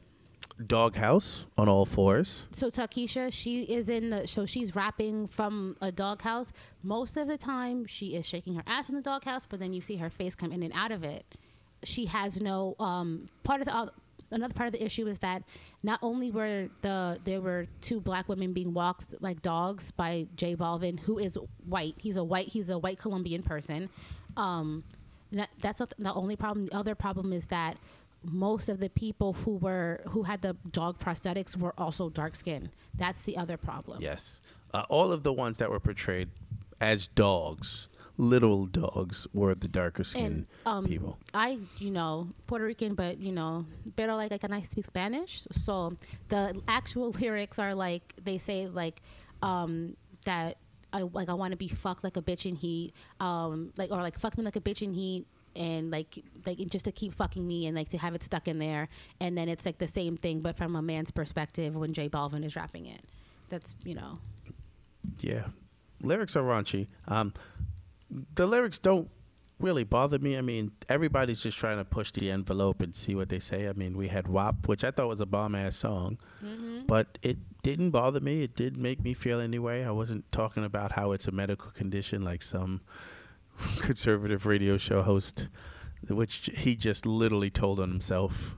doghouse on all fours. so Tokischa, she is in the so she's rapping from a doghouse. Most of the time, she is shaking her ass in the doghouse, but then you see her face come in and out of it. She has no um, part of the another part of the issue is that not only were the there were two black women being walked like dogs by J Balvin, who is white. He's a white he's a white Colombian person. Um, that- that's not the only problem. The other problem is that most of the people who were who had the dog prosthetics were also dark skinned. That's the other problem. Yes. Uh, all of the ones that were portrayed as dogs, literal dogs, were the darker And skinned um, people. I, you know, Puerto Rican, but you know, pero like, like can I speak Spanish? So the actual lyrics are like they say like um, that I like I want to be fucked like a bitch in heat, um, like or like fuck me like a bitch in heat. And like, like just to keep fucking me, and like to have it stuck in there, and then it's like the same thing, but from a man's perspective when J Balvin is rapping it. That's you know, Yeah. Lyrics are raunchy. Um, the lyrics don't really bother me. I mean, everybody's just trying to push the envelope and see what they say. I mean, we had WAP, which I thought was a bomb ass song, mm-hmm. but it didn't bother me. It did make me feel anyway. I wasn't talking about how it's a medical condition like some conservative radio show host, which he just literally told on himself.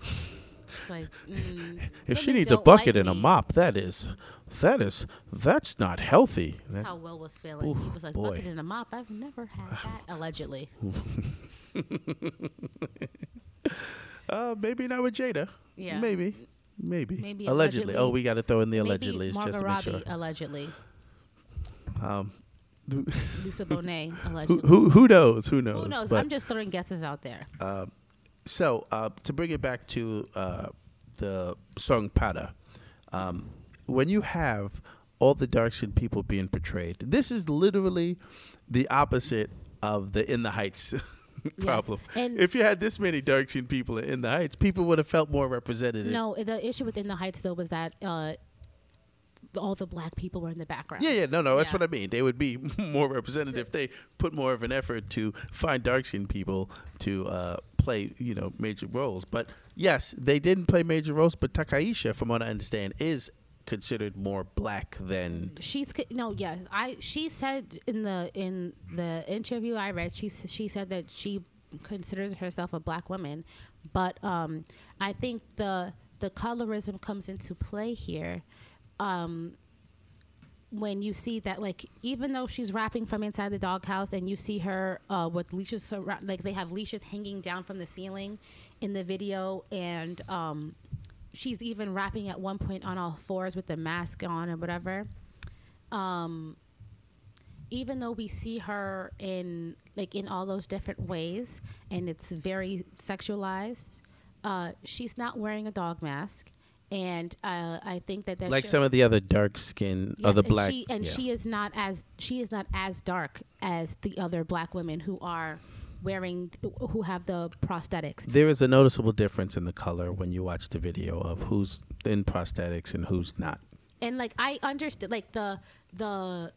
like mm, If she needs a don't like bucket and a mop, that is, that is, that's not healthy. That- That's how Will was feeling. he Oof, was like, boy. bucket and a mop. I've never had that. Allegedly. Uh, maybe not with Jada. Yeah. Maybe. Maybe. Maybe allegedly. allegedly. Oh, we got to throw in the allegedly just to make sure. allegedly. Um, Lisa Bonet, who, allegedly. who who knows? Who knows? Who knows? But, I'm just throwing guesses out there. so uh, to bring it back to uh, the song Perra, um, when you have all the dark skinned people being portrayed, this is literally the opposite of the In the Heights problem. and- if you had this many dark skinned people in the Heights, people would have felt more represented. No, the issue within the Heights though was that uh, all the black people were in the background. Yeah, yeah, no, no, that's Yeah. what I mean. They would be more representative. if they put more of an effort to find dark skinned people to uh, play, you know, major roles. But yes, they didn't play major roles. But Tokischa, from what I understand, is considered more black than. she's no yeah i she said in the in the interview i read she she said that she considers herself a black woman but um i think the the colorism comes into play here um when you see that like even though she's rapping from inside the doghouse and you see her uh, with leashes surra- like they have leashes hanging down from the ceiling in the video and um, she's even rapping at one point on all fours with the mask on or whatever um, even though we see her in like in all those different ways and it's very sexualized uh, she's not wearing a dog mask and uh, I think that that Like some of the other dark skin, Yes, other black. she, and yeah. she is not as she is not as dark as the other black women who are wearing who have the prosthetics. There is a noticeable difference in the color when you watch the video of who's in prosthetics and who's not. And like I understood like the the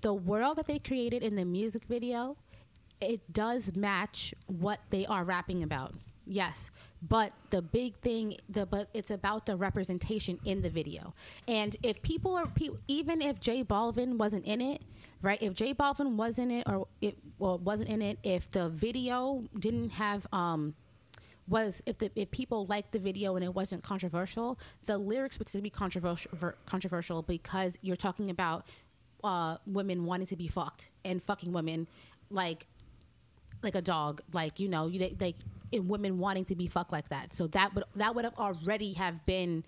the world that they created in the music video, it does match what they are rapping about. Yes, but the big thing, the but it's about the representation in the video. And if people are, even if J Balvin wasn't in it, right? If J Balvin wasn't in it, or it well wasn't in it, if the video didn't have um was if the if people liked the video and it wasn't controversial, the lyrics would still be controversial controversial because you're talking about uh, women wanting to be fucked and fucking women like like a dog, like you know, you they- like and women wanting to be fucked like that. So that would that would have already have been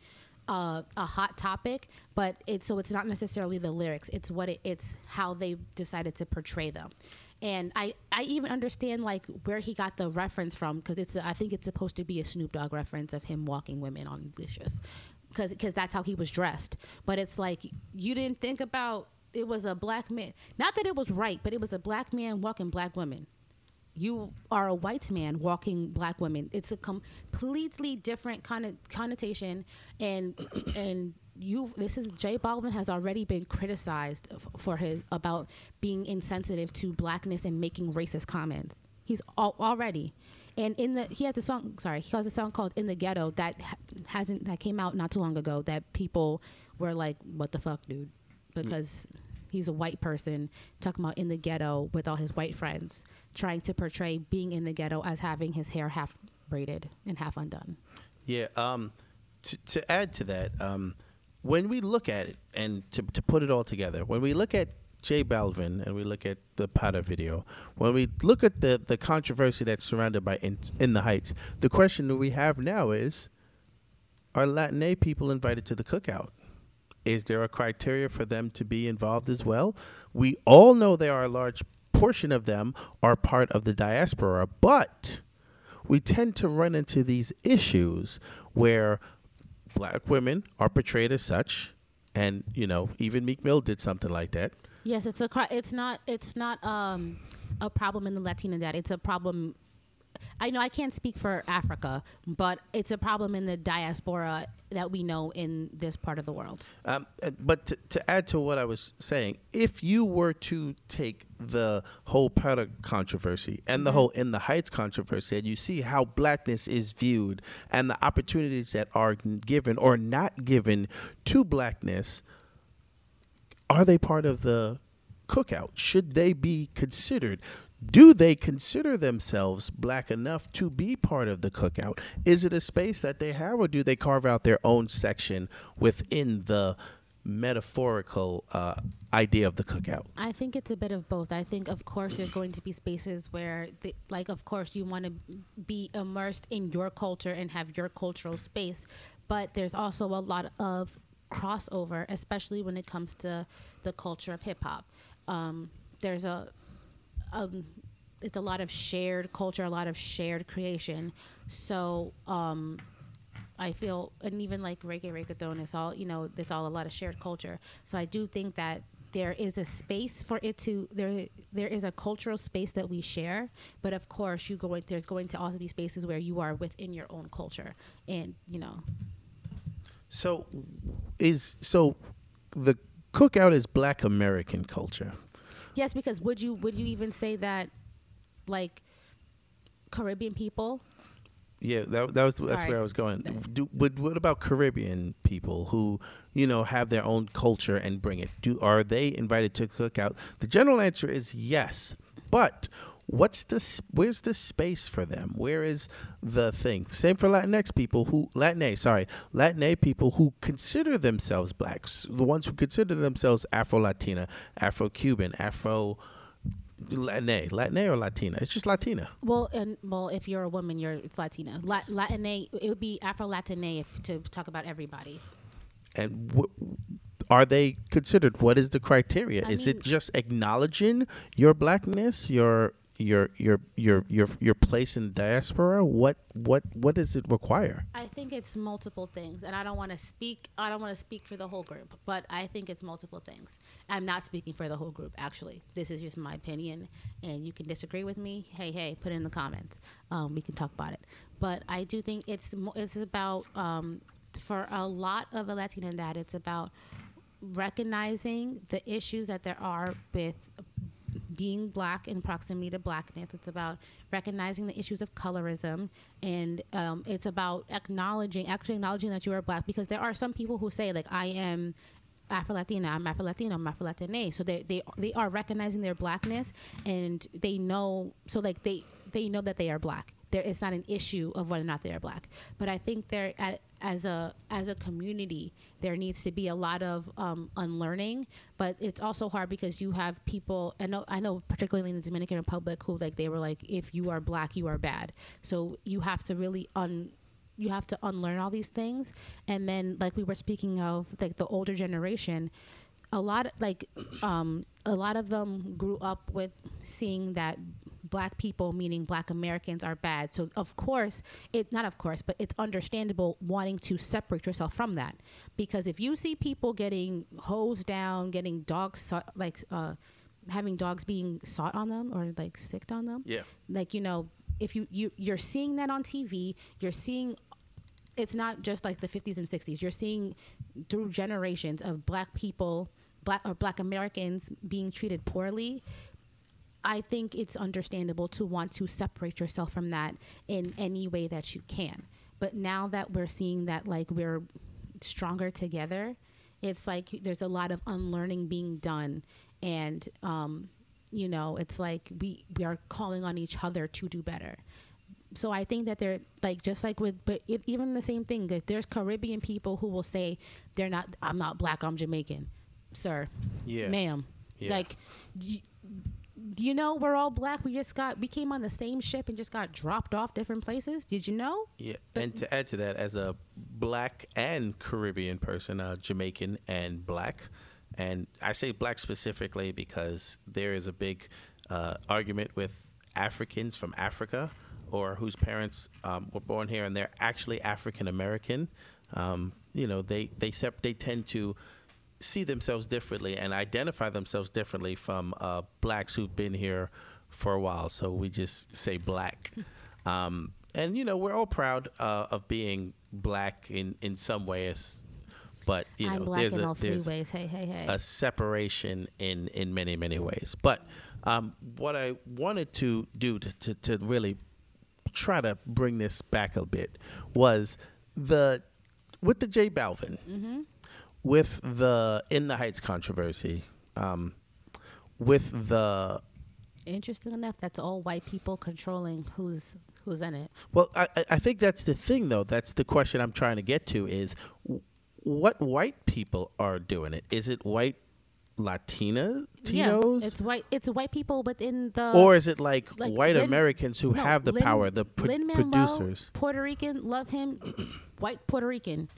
uh, a hot topic, but it's so it's not necessarily the lyrics. It's what it, it's how they decided to portray them. And I, I even understand like where he got the reference from because it's I think it's supposed to be a Snoop Dogg reference of him walking women on leashes because because that's how he was dressed. But it's like you didn't think about it was a black man. Not that it was right, but it was a black man walking black women you are a white man walking black women. It's a completely different kind of connotation, and and you. This is Jay Baldwin has already been criticized f- for his about being insensitive to blackness and making racist comments. He's al- already, And in the he has a song. Sorry, he has a song called "In the Ghetto" that ha- hasn't that came out not too long ago. That people were like, "What the fuck, dude?" Mm. Because he's a white person talking about in the ghetto with all his white friends, trying to portray being in the ghetto as having his hair half braided and half undone. Yeah. Um, to, to add to that, um, when we look at it and to, to put it all together, when we look at J Balvin and we look at the Potter video, when we look at the, the controversy that's surrounded by in, in the Heights, the question that we have now is Are Latin people invited to the cookout? Is there a criteria for them to be involved as well? We all know there are a large portion of them are part of the diaspora, but we tend to run into these issues where black women are portrayed as such, and you know even Meek Mill did something like that. Yes, it's a it's not it's not um a problem in the Latinidad. It's a problem. I know I can't speak for Africa, but it's a problem in the diaspora that we know in this part of the world. Um, but to, to add to what I was saying, if you were to take the whole Powder controversy and the whole In the Heights controversy, and you see how blackness is viewed and the opportunities that are given or not given to blackness, are they part of the cookout? Should they be considered? Do they consider themselves black enough to be part of the cookout? Is it a space that they have, or do they carve out their own section within the metaphorical uh, idea of the cookout? I think it's a bit of both. I think, of course, there's going to be spaces where, the, like, of course, you want to be immersed in your culture and have your cultural space, but there's also a lot of crossover, especially when it comes to the culture of hip hop. Um, there's a, um, it's a lot of shared culture, a lot of shared creation. So, um, I feel, and even like reggae, reggaeton, it's all you know, it's all a lot of shared culture. So I do think that there is a space for it to there. There is a cultural space that we share, but of course, you go. There's going to also be spaces where you are within your own culture, and you know, So, is so the cookout is Black American culture. Yes, because would you would you even say that, like, Caribbean people? Yeah, that, that was that's where I was going. Do, but what about Caribbean people who you know have their own culture and bring it? Do are they invited to cookout? The general answer is yes, but what's the s- where's the space for them? Where is the thing? Same for Latinx people who Latin sorry Latin people who consider themselves blacks, the ones who consider themselves Afro Latina, Afro Cuban, Afro Latin, Latin or Latina. It's just Latina. Well, and well, if you're a woman, you're it's Latina. La- it would be Afro Latin if to talk about everybody. and wh- are they considered what is the criteria I is mean- it just acknowledging your blackness your your your your your your place in diaspora what what what does it require I think it's multiple things, and I don't want to speak. I don't want to speak for the whole group, but I think it's multiple things. I'm not speaking for the whole group. Actually, this is just my opinion, and you can disagree with me. Hey, hey, put it in the comments. Um, we can talk about it. But I do think it's it's about um, for a lot of the Latinidad it's about recognizing the issues that there are with being black in proximity to blackness. It's about recognizing the issues of colorism, and um, it's about acknowledging, actually acknowledging that you are black. Because there are some people who say, like, I am Afro Latina, I'm Afro Latino, I'm Afro Latina. So they they they are recognizing their blackness, and they know. So like they they know that they are black. There, it's not an issue of whether or not they are black. But I think there, as a as a community, there needs to be a lot of um, unlearning. But it's also hard because you have people. I know, I know, particularly in the Dominican Republic, who like they were like, if you are black, you are bad. So you have to really un you have to unlearn all these things and then like we were speaking of like the older generation a lot like um a lot of them grew up with seeing that black people meaning black americans are bad. So of course it not of course but it's understandable wanting to separate yourself from that. Because if you see people getting hosed down getting dogs like uh having dogs being sought on them or like sicked on them Yeah. like you know if you, you you're seeing that on tv you're seeing it's not just like the 50s and 60s you're seeing through generations of black people black or black americans being treated poorly I think it's understandable to want to separate yourself from that in any way that you can. But now that we're seeing that like we're stronger together, it's like there's a lot of unlearning being done and um you know, it's like we we are calling on each other to do better. So I think that they're like just like with but it, even the same thing that there's Caribbean people who will say they're not I'm not black, I'm Jamaican. Sir, Yeah. ma'am. Yeah. Like, y- you know, we're all black. We just got, we came on the same ship and just got dropped off different places. Did you know? Yeah, and to add to that, as a black and Caribbean person, uh, Jamaican and black, and I say black specifically because there is a big uh, argument with Africans from Africa or whose parents um, were born here and they're actually African American. Um, you know, they they sep- they tend to see themselves differently and identify themselves differently from uh, blacks who've been here for a while. So we just say black. Um, and you know we're all proud uh, of being black in in some ways, but you know I'm black there's a there's. Hey, hey, hey. a separation in in many many ways. But um, what I wanted to do to, to to really try to bring this back a bit was the with the J Balvin, Mm-hmm. With the In the Heights controversy, um, with the Interesting enough, that's all white people controlling who's who's in it. Well, I, I- think that's the thing, though. That's the question I'm trying to get to is w- what white people are doing it. Is it white Latina yeah, it's white. It's white people within the. or is it like, like white Lin- Americans who no, have the Lin- power, the pro- producers? Puerto Rican, love him. white Puerto Rican,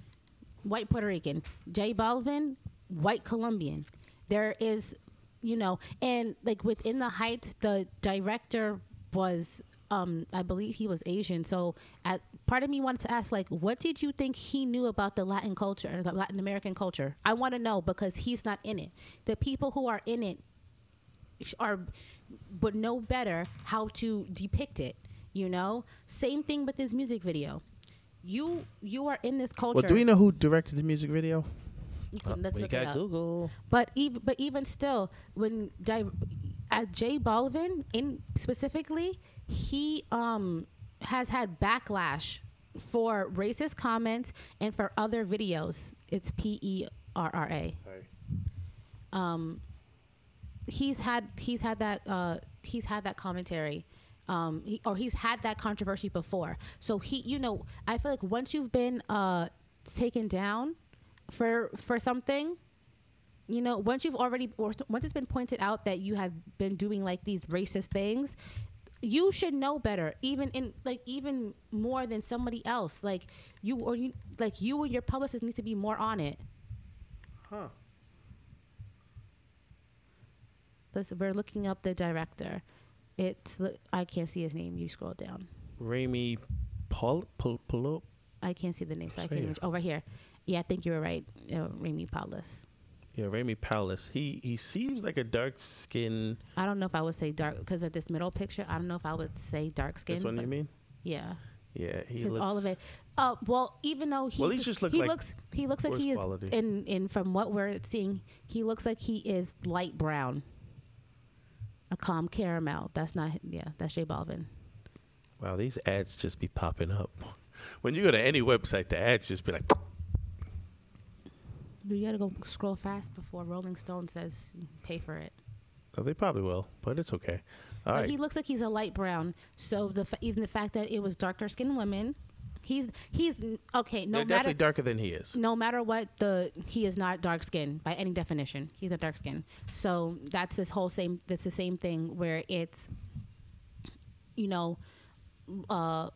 white Puerto Rican. J Balvin, white Colombian. There is, you know, and like within the Heights, the director was, um, I believe he was Asian. So, at part of me wanted to ask, like, what did you think he knew about the Latin culture, or the Latin American culture? I want to know because he's not in it. The people who are in it are would know better how to depict it you know same thing with this music video you you are in this culture Well, do we know who directed the music video? You can- Uh, let's we look got it. Google. but even but even still when di- at J Balvin in specifically he um has had backlash for racist comments and for other videos it's P E R R A um, he's had he's had that uh, he's had that commentary, um, he, or he's had that controversy before. So he, you know, I feel like once you've been uh, taken down for for something, you know, once you've already or once it's been pointed out that you have been doing like these racist things. You should know better, even in like even more than somebody else. Like you or you, like you and your publicist needs to be more on it. Huh. Listen, we're looking up the director. It's I can't see his name. You scroll down. Rami Paul, Paul, Paul, I can't see the name, so I can't. Even, over here. Yeah, I think you were right. Uh, Remy Paulus. yeah, Rami Palace. He he seems like a dark skin. I don't know if I would say dark because of this middle picture. I don't know if I would say dark skin. This one you mean? Yeah, Yeah, he looks. all of it. Uh, well, even though he Well, he just he like looks he looks like he is quality. in in from what we're seeing, he looks like he is light brown. A calm caramel. That's not. Yeah, that's J Balvin. Wow, these ads just be popping up. When you go to any website, the ads just be like, You gotta go scroll fast before Rolling Stone says pay for it. oh, they probably will, but it's okay. All but right. he looks like he's a light brown. So the fa- even the fact that it was darker skinned women, he's he's okay. No They're matter definitely darker than he is. no matter what the he is not dark skinned by any definition. He's a dark skin. So that's this whole same that's the same thing where it's you know uh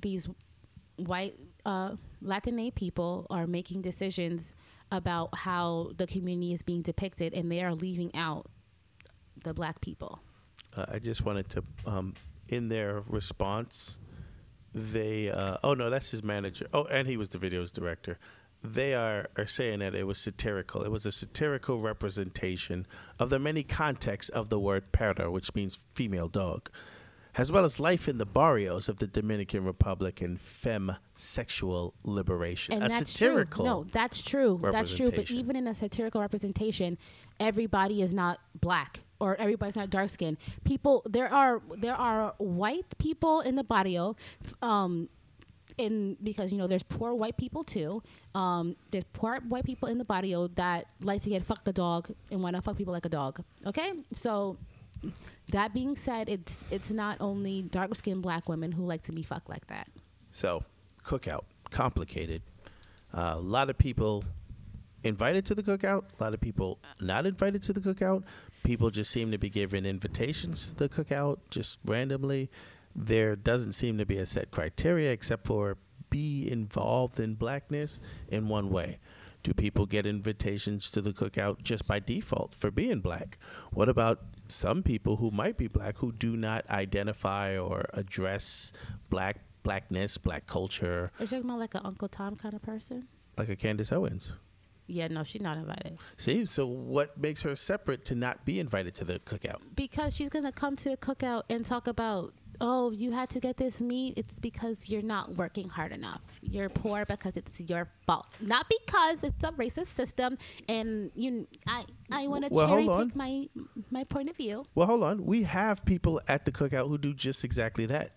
these white uh Latin people are making decisions about how the community is being depicted and they are leaving out the black people. Uh, I just wanted to, um, in their response, they. Uh, oh no, that's his manager. Oh, and he was the video's director. They are are saying that it was satirical. It was a satirical representation of the many contexts of the word perro, which means female dog, as well as life in the barrios of the Dominican Republic and femme sexual liberation. and a that's satirical. true. No, that's true. That's true. But even in a satirical representation, everybody is not black or everybody's not dark skinned. People there are there are white people in the barrio, um, in because you know there's poor white people too. Um, there's poor white people in the barrio that like to get fucked the dog and want to fuck people like a dog. Okay, so that being said, it's it's not only dark skinned black women who like to be fucked like that. So, cookout, complicated. Uh, a lot of people invited to the cookout, a lot of people not invited to the cookout. People just seem to be given invitations to the cookout just randomly. There doesn't seem to be a set criteria except for be involved in blackness in one way. Do people get invitations to the cookout just by default for being black? What about some people who might be black who do not identify or address black blackness, black culture, Are you talking about like an Uncle Tom kind of person? like a Candace Owens? Yeah, no, she's not invited See, so what makes her separate to not be invited to the cookout? because she's gonna come to the cookout and talk about. Oh, you had to get this meat. It's because you're not working hard enough. You're poor because it's your fault, not because it's a racist system. And you, I, I want to Well, cherry pick my my point of view. Well, hold on. We have people at the cookout who do just exactly that.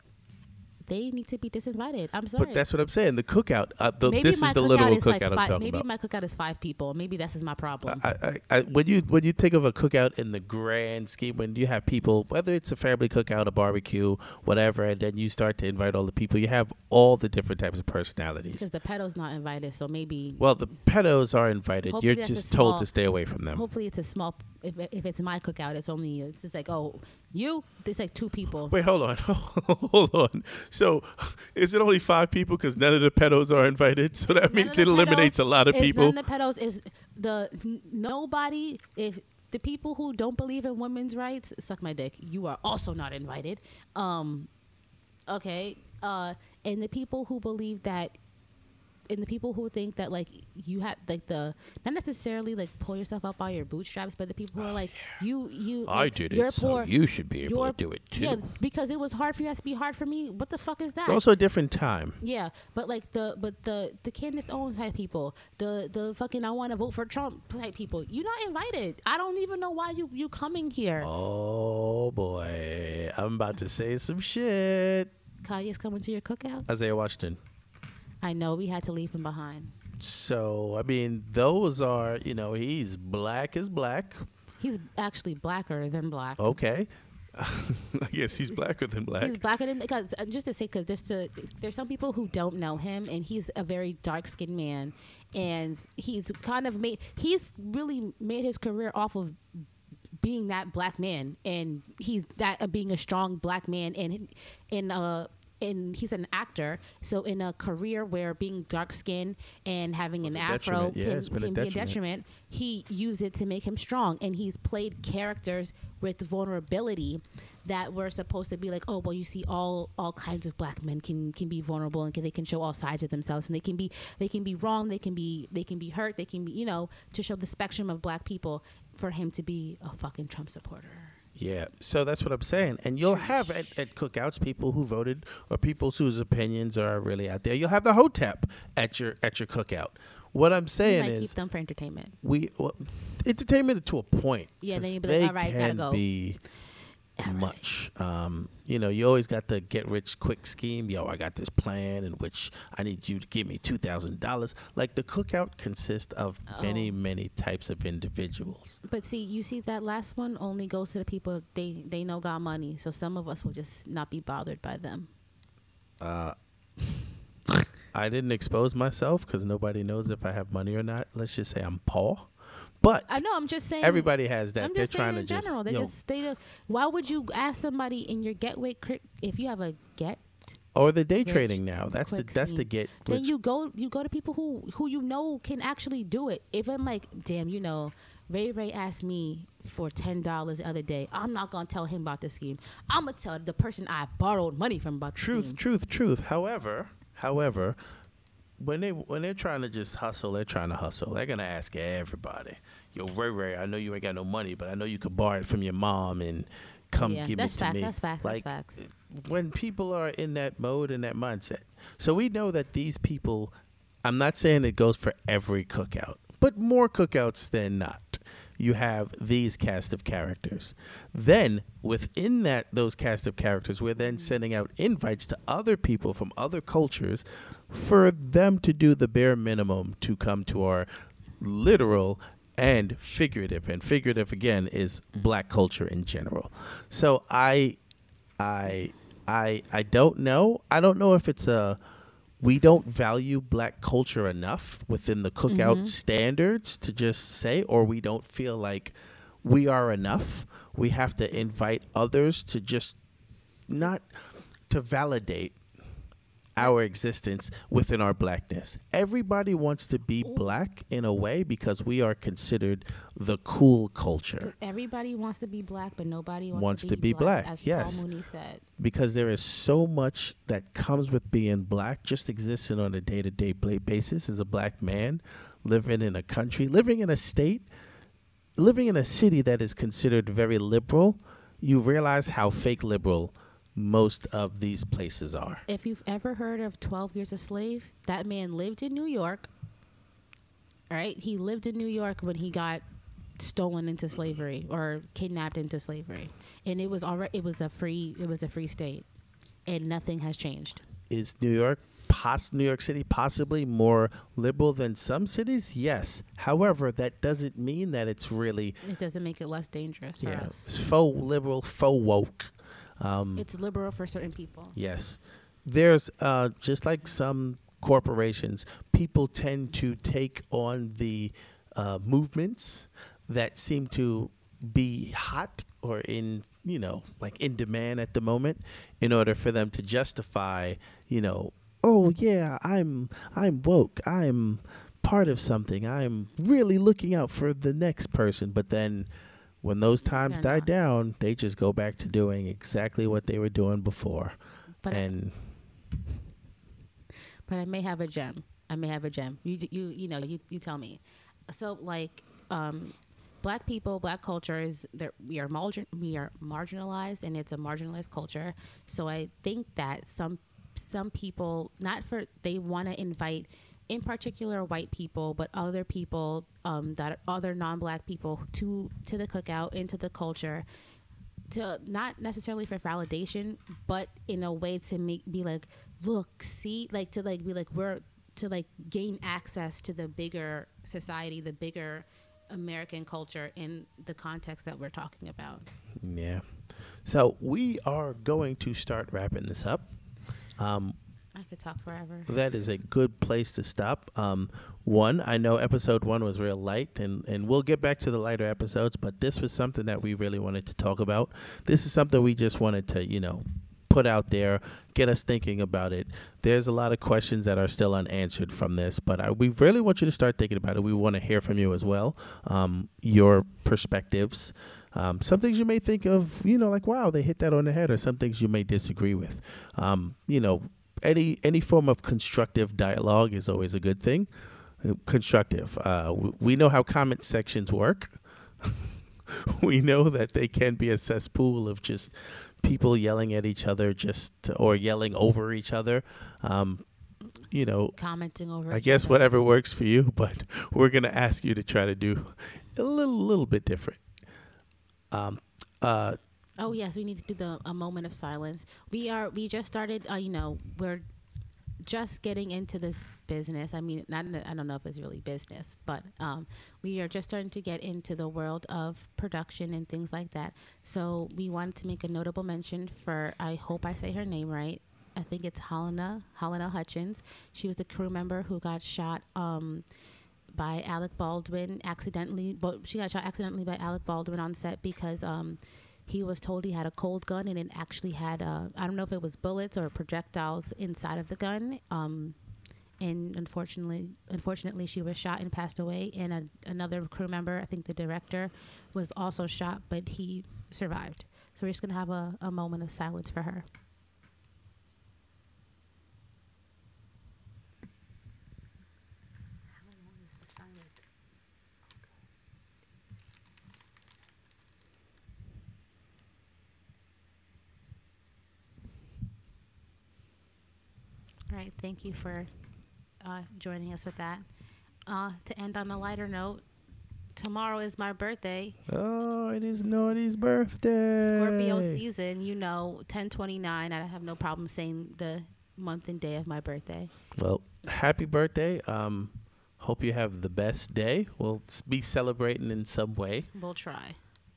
They need to be disinvited. I'm sorry. But that's what I'm saying. The cookout. Uh, the, maybe this is the literal is cookout like I'm five, talking maybe about. my cookout is five people. Maybe this is my problem. I, I, I, when you when you think of a cookout in the grand scheme, when you have people, whether it's a family cookout, a barbecue, whatever, and then you start to invite all the people, you have all the different types of personalities. because the pedo's not invited, so maybe Well, the pedos are invited. Hopefully You're just told to stay away from them. hopefully it's a small. If if it's my cookout, it's only it's just like oh you. It's like two people. Wait, hold on, hold on. So, is it only five people? Because none of the pedos are invited. So that None means it eliminates a lot of people. None of the pedos is the n- nobody. If the people who don't believe in women's rights suck my dick, you are also not invited. Um, okay. Uh, and the people who believe that. And the people who think that like you have like the not necessarily like pull yourself up by your bootstraps, but the people who are oh, like you you I like, did you're it, so poor, you should be able to do it too. Yeah, because it was hard for you. It has to be hard for me. What the fuck is that? it's also a different time. Yeah, but like the but the the Candace Owens type people, the the fucking I want to vote for Trump type people, you're not invited. I don't even know why you you coming here. Oh boy, I'm about to say some shit. Kanye's coming to your cookout. Isaiah Washington. I know we had to leave him behind. So I mean, those are you know he's black as black. He's actually blacker than black. Okay, I guess he's blacker than black. He's blacker than because uh, just to say because there's to, there's some people who don't know him and he's a very dark skinned man and he's kind of made he's really made his career off of being that black man and he's that uh, being a strong black man and in uh and he's an actor so in a career where being dark skinned and having an afro. Yeah, can, it's a can be a detriment. detriment he used it to make him strong and he's played characters with vulnerability that were supposed to be like oh well you see all all kinds of black men can can be vulnerable and can, they can show all sides of themselves and they can be they can be wrong they can be they can be hurt they can be you know to show the spectrum of black people for him to be a fucking trump supporter Yeah, so that's what I'm saying. And you'll have at, at cookouts people who voted or people whose opinions are really out there. You'll have the hotep at your at your cookout. What I'm saying is keep them for entertainment we well, entertainment to a point. Yeah, then you'd be like, "All right, gotta go." be much. Um, you know, you always got the get rich quick scheme. Yo, I got this plan in which I need you to give me two thousand dollars. Like the cookout consists of many, Oh. many types of individuals. but see you see that last one only goes to the people they they know got money so some of us will just not be bothered by them Uh. I didn't expose myself because nobody knows if I have money or not. Let's just say I'm Paul. But i know i'm just saying everybody has that. I'm They're just trying saying to in just. general. They yo, just they. don't- Why would you ask somebody in your getaway cri- if you have a get? or the day trading now. That's the that's the get. Then you go you go to people who who you know can actually do it. If I'm like, damn, you know, Ray Ray asked me for ten dollars the other day. I'm not gonna tell him about the scheme. I'm gonna tell the person I borrowed money from about the truth, scheme. truth, truth. However, however, when they when they're trying to just hustle, they're trying to hustle. They're gonna ask everybody. Yo, Ray Ray, I know you ain't got no money, but I know you could borrow it from your mom and come Yeah, give that's it to fact, me. that's fact, that's like facts. when people are in that mode and that mindset. So we know that these people. I'm not saying it goes for every cookout, but more cookouts than not. you have these cast of characters. Then within that those cast of characters, we're then mm-hmm. sending out invites to other people from other cultures for them to do the bare minimum to come to our literal and figurative and figurative again is black culture in general. So I I I I don't know. I don't know if it's a we don't value black culture enough within the cookout Mhm. standards to just say, or we don't feel like we are enough. We have to invite others to just not to validate our existence within our blackness. Everybody wants to be black in a way because we are considered the cool culture. Everybody wants to be black, but nobody wants, Wants to, to be, be black, As yes. Paul Mooney said. because there is so much that comes with being black just existing on a day-to-day basis as a black man living in a country living in a state living in a city that is considered very liberal you realize how fake liberal most of these places are If you've ever heard of 12 Years a Slave, that man lived in New York. All right? He lived in New York when he got stolen into slavery or kidnapped into slavery. And it was already it was a free it was a free state. And nothing has changed. is new york pos- new york city possibly more liberal than some cities yes however that doesn't mean that it's really It doesn't make it less dangerous for yeah, us. it's faux liberal faux woke um, It's liberal for certain people. Yes. There's uh, just like some corporations, people tend to take on the uh, movements that seem to be hot or in, you know, like in demand at the moment in order for them to justify, you know, oh yeah, I'm I'm woke. I'm part of something. I'm really looking out for the next person, but then when those times die not. down, they just go back to doing exactly what they were doing before. But I- and but I may have a gem. I may have a gem. You you you know you you tell me. So like um, black people, black culture is that we are margin we are marginalized and it's a marginalized culture. So I think that some some people not for they want to invite in particular white people but other people um, that other non-black people to to the cookout into the culture to not necessarily for validation, but in a way to make be like, look, see, like to like be like we're to like gain access to the bigger society, the bigger American culture in the context that we're talking about. yeah. So we are going to start wrapping this up. Um, I could talk forever. that is a good place to stop. Um, one, I know episode one was real light, and, and we'll get back to the lighter episodes, but this was something that we really wanted to talk about. This is something we just wanted to, you know, put out there, get us thinking about it. There's a lot of questions that are still unanswered from this, but I, we really want you to start thinking about it. We want to hear from you as well, um, your perspectives. Um, some things you may think of, you know, like wow, they hit that on the head, or some things you may disagree with. Um, you know, any any form of constructive dialogue is always a good thing. Constructive. Uh, we know how comment sections work. we know that they can be a cesspool of just people yelling at each other, just or yelling over each other. Um, you know, Commenting over. I guess other. whatever works for you, but we're gonna ask you to try to do a little little bit different. Um, uh, Oh yes, we need to do the a moment of silence. We are we just started. Uh, you know, we're just getting into this business. I mean, not I don't know if it's really business, but um, we are just starting to get into the world of production and things like that. So we wanted to make a notable mention for. I hope I say her name right. I think it's Helena Helena Hutchins. She was the crew member who got shot. Um, by Alec Baldwin accidentally, but she got shot accidentally by Alec Baldwin on set because um, he was told he had a cold gun and it actually had uh, I don't know if it was bullets or projectiles inside of the gun. Um, and unfortunately, unfortunately, she was shot and passed away. And a, another crew member, I think the director, was also shot, but he survived. So we're just gonna have a, a moment of silence for her. Right, thank you for uh, joining us with that. Uh, to end on a lighter note, tomorrow is my birthday. Oh, it is Naughty's birthday. Scorpio season, you know, 1029. I have no problem saying the month and day of my birthday. Well, happy birthday. Um, hope you have the best day. We'll be celebrating in some way. We'll try.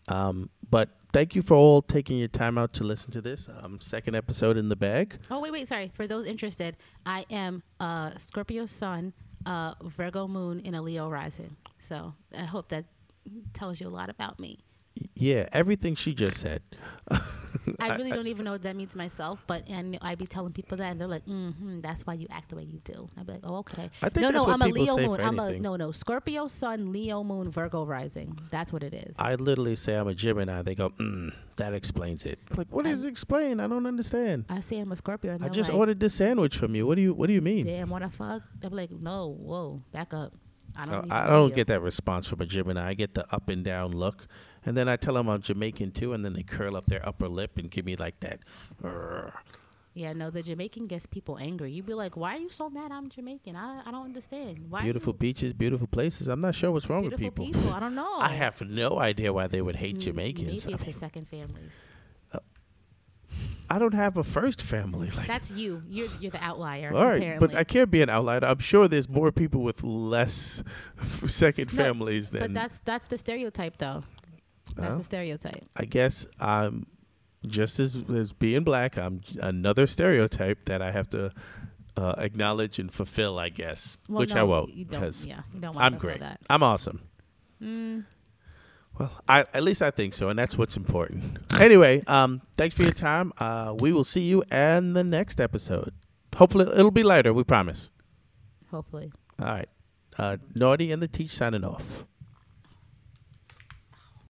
Um, but thank you for all taking your time out to listen to this um, second episode in the bag. Oh, wait, wait, sorry. For those interested, I am uh, Scorpio Sun, uh, Virgo Moon, and a Leo rising. So I hope that tells you a lot about me. Yeah, everything she just said. I really don't even know what that means myself, but and I be telling people that, and they're like, mm-hmm, "That's why you act the way you do." I'd be like, "Oh, okay." I think no, no, I'm a Leo moon. I'm a no, no, Scorpio Sun, Leo Moon, Virgo rising. That's what it is. I literally say I'm a Gemini. They go, mm, that explains it. Like, what it explain? I don't understand. I say I'm a Scorpio, and I just like, ordered this sandwich from you. What do you What do you mean? "Damn, what the fuck?" I'm like, "No, whoa, back up." I don't. Uh, I don't get that response from a Gemini. I get the up and down look, and then I tell them I'm Jamaican too, and then they curl up their upper lip and give me like that. "Urgh." Yeah, no, the Jamaican gets people angry. You'd be like, "Why are you so mad? I'm Jamaican. I, I don't understand. Why Beautiful beaches, beautiful places. I'm not sure what's wrong with people. people? I don't know. I have no idea why they would hate Jamaicans. Maybe I, it's the second families. Uh, I don't have a first family. Like, That's you. You're you're the outlier. all right, apparently. but I can't be an outlier. I'm sure there's more people with less second No, families than. But that's that's the stereotype, though. That's Huh? the stereotype. I guess I'm just as as being black. I'm another stereotype that I have to uh, acknowledge and fulfill. I guess, Well, which I won't You don't. because Yeah, you don't want I'm to great. That. I'm awesome. Mm, Well, I, at least I think so, and that's what's important. Anyway, um, thanks for your time. Uh, we will see you in the next episode. Hopefully, it'll be lighter. We promise. hopefully. All right. Uh, Naughty and the Teach signing off.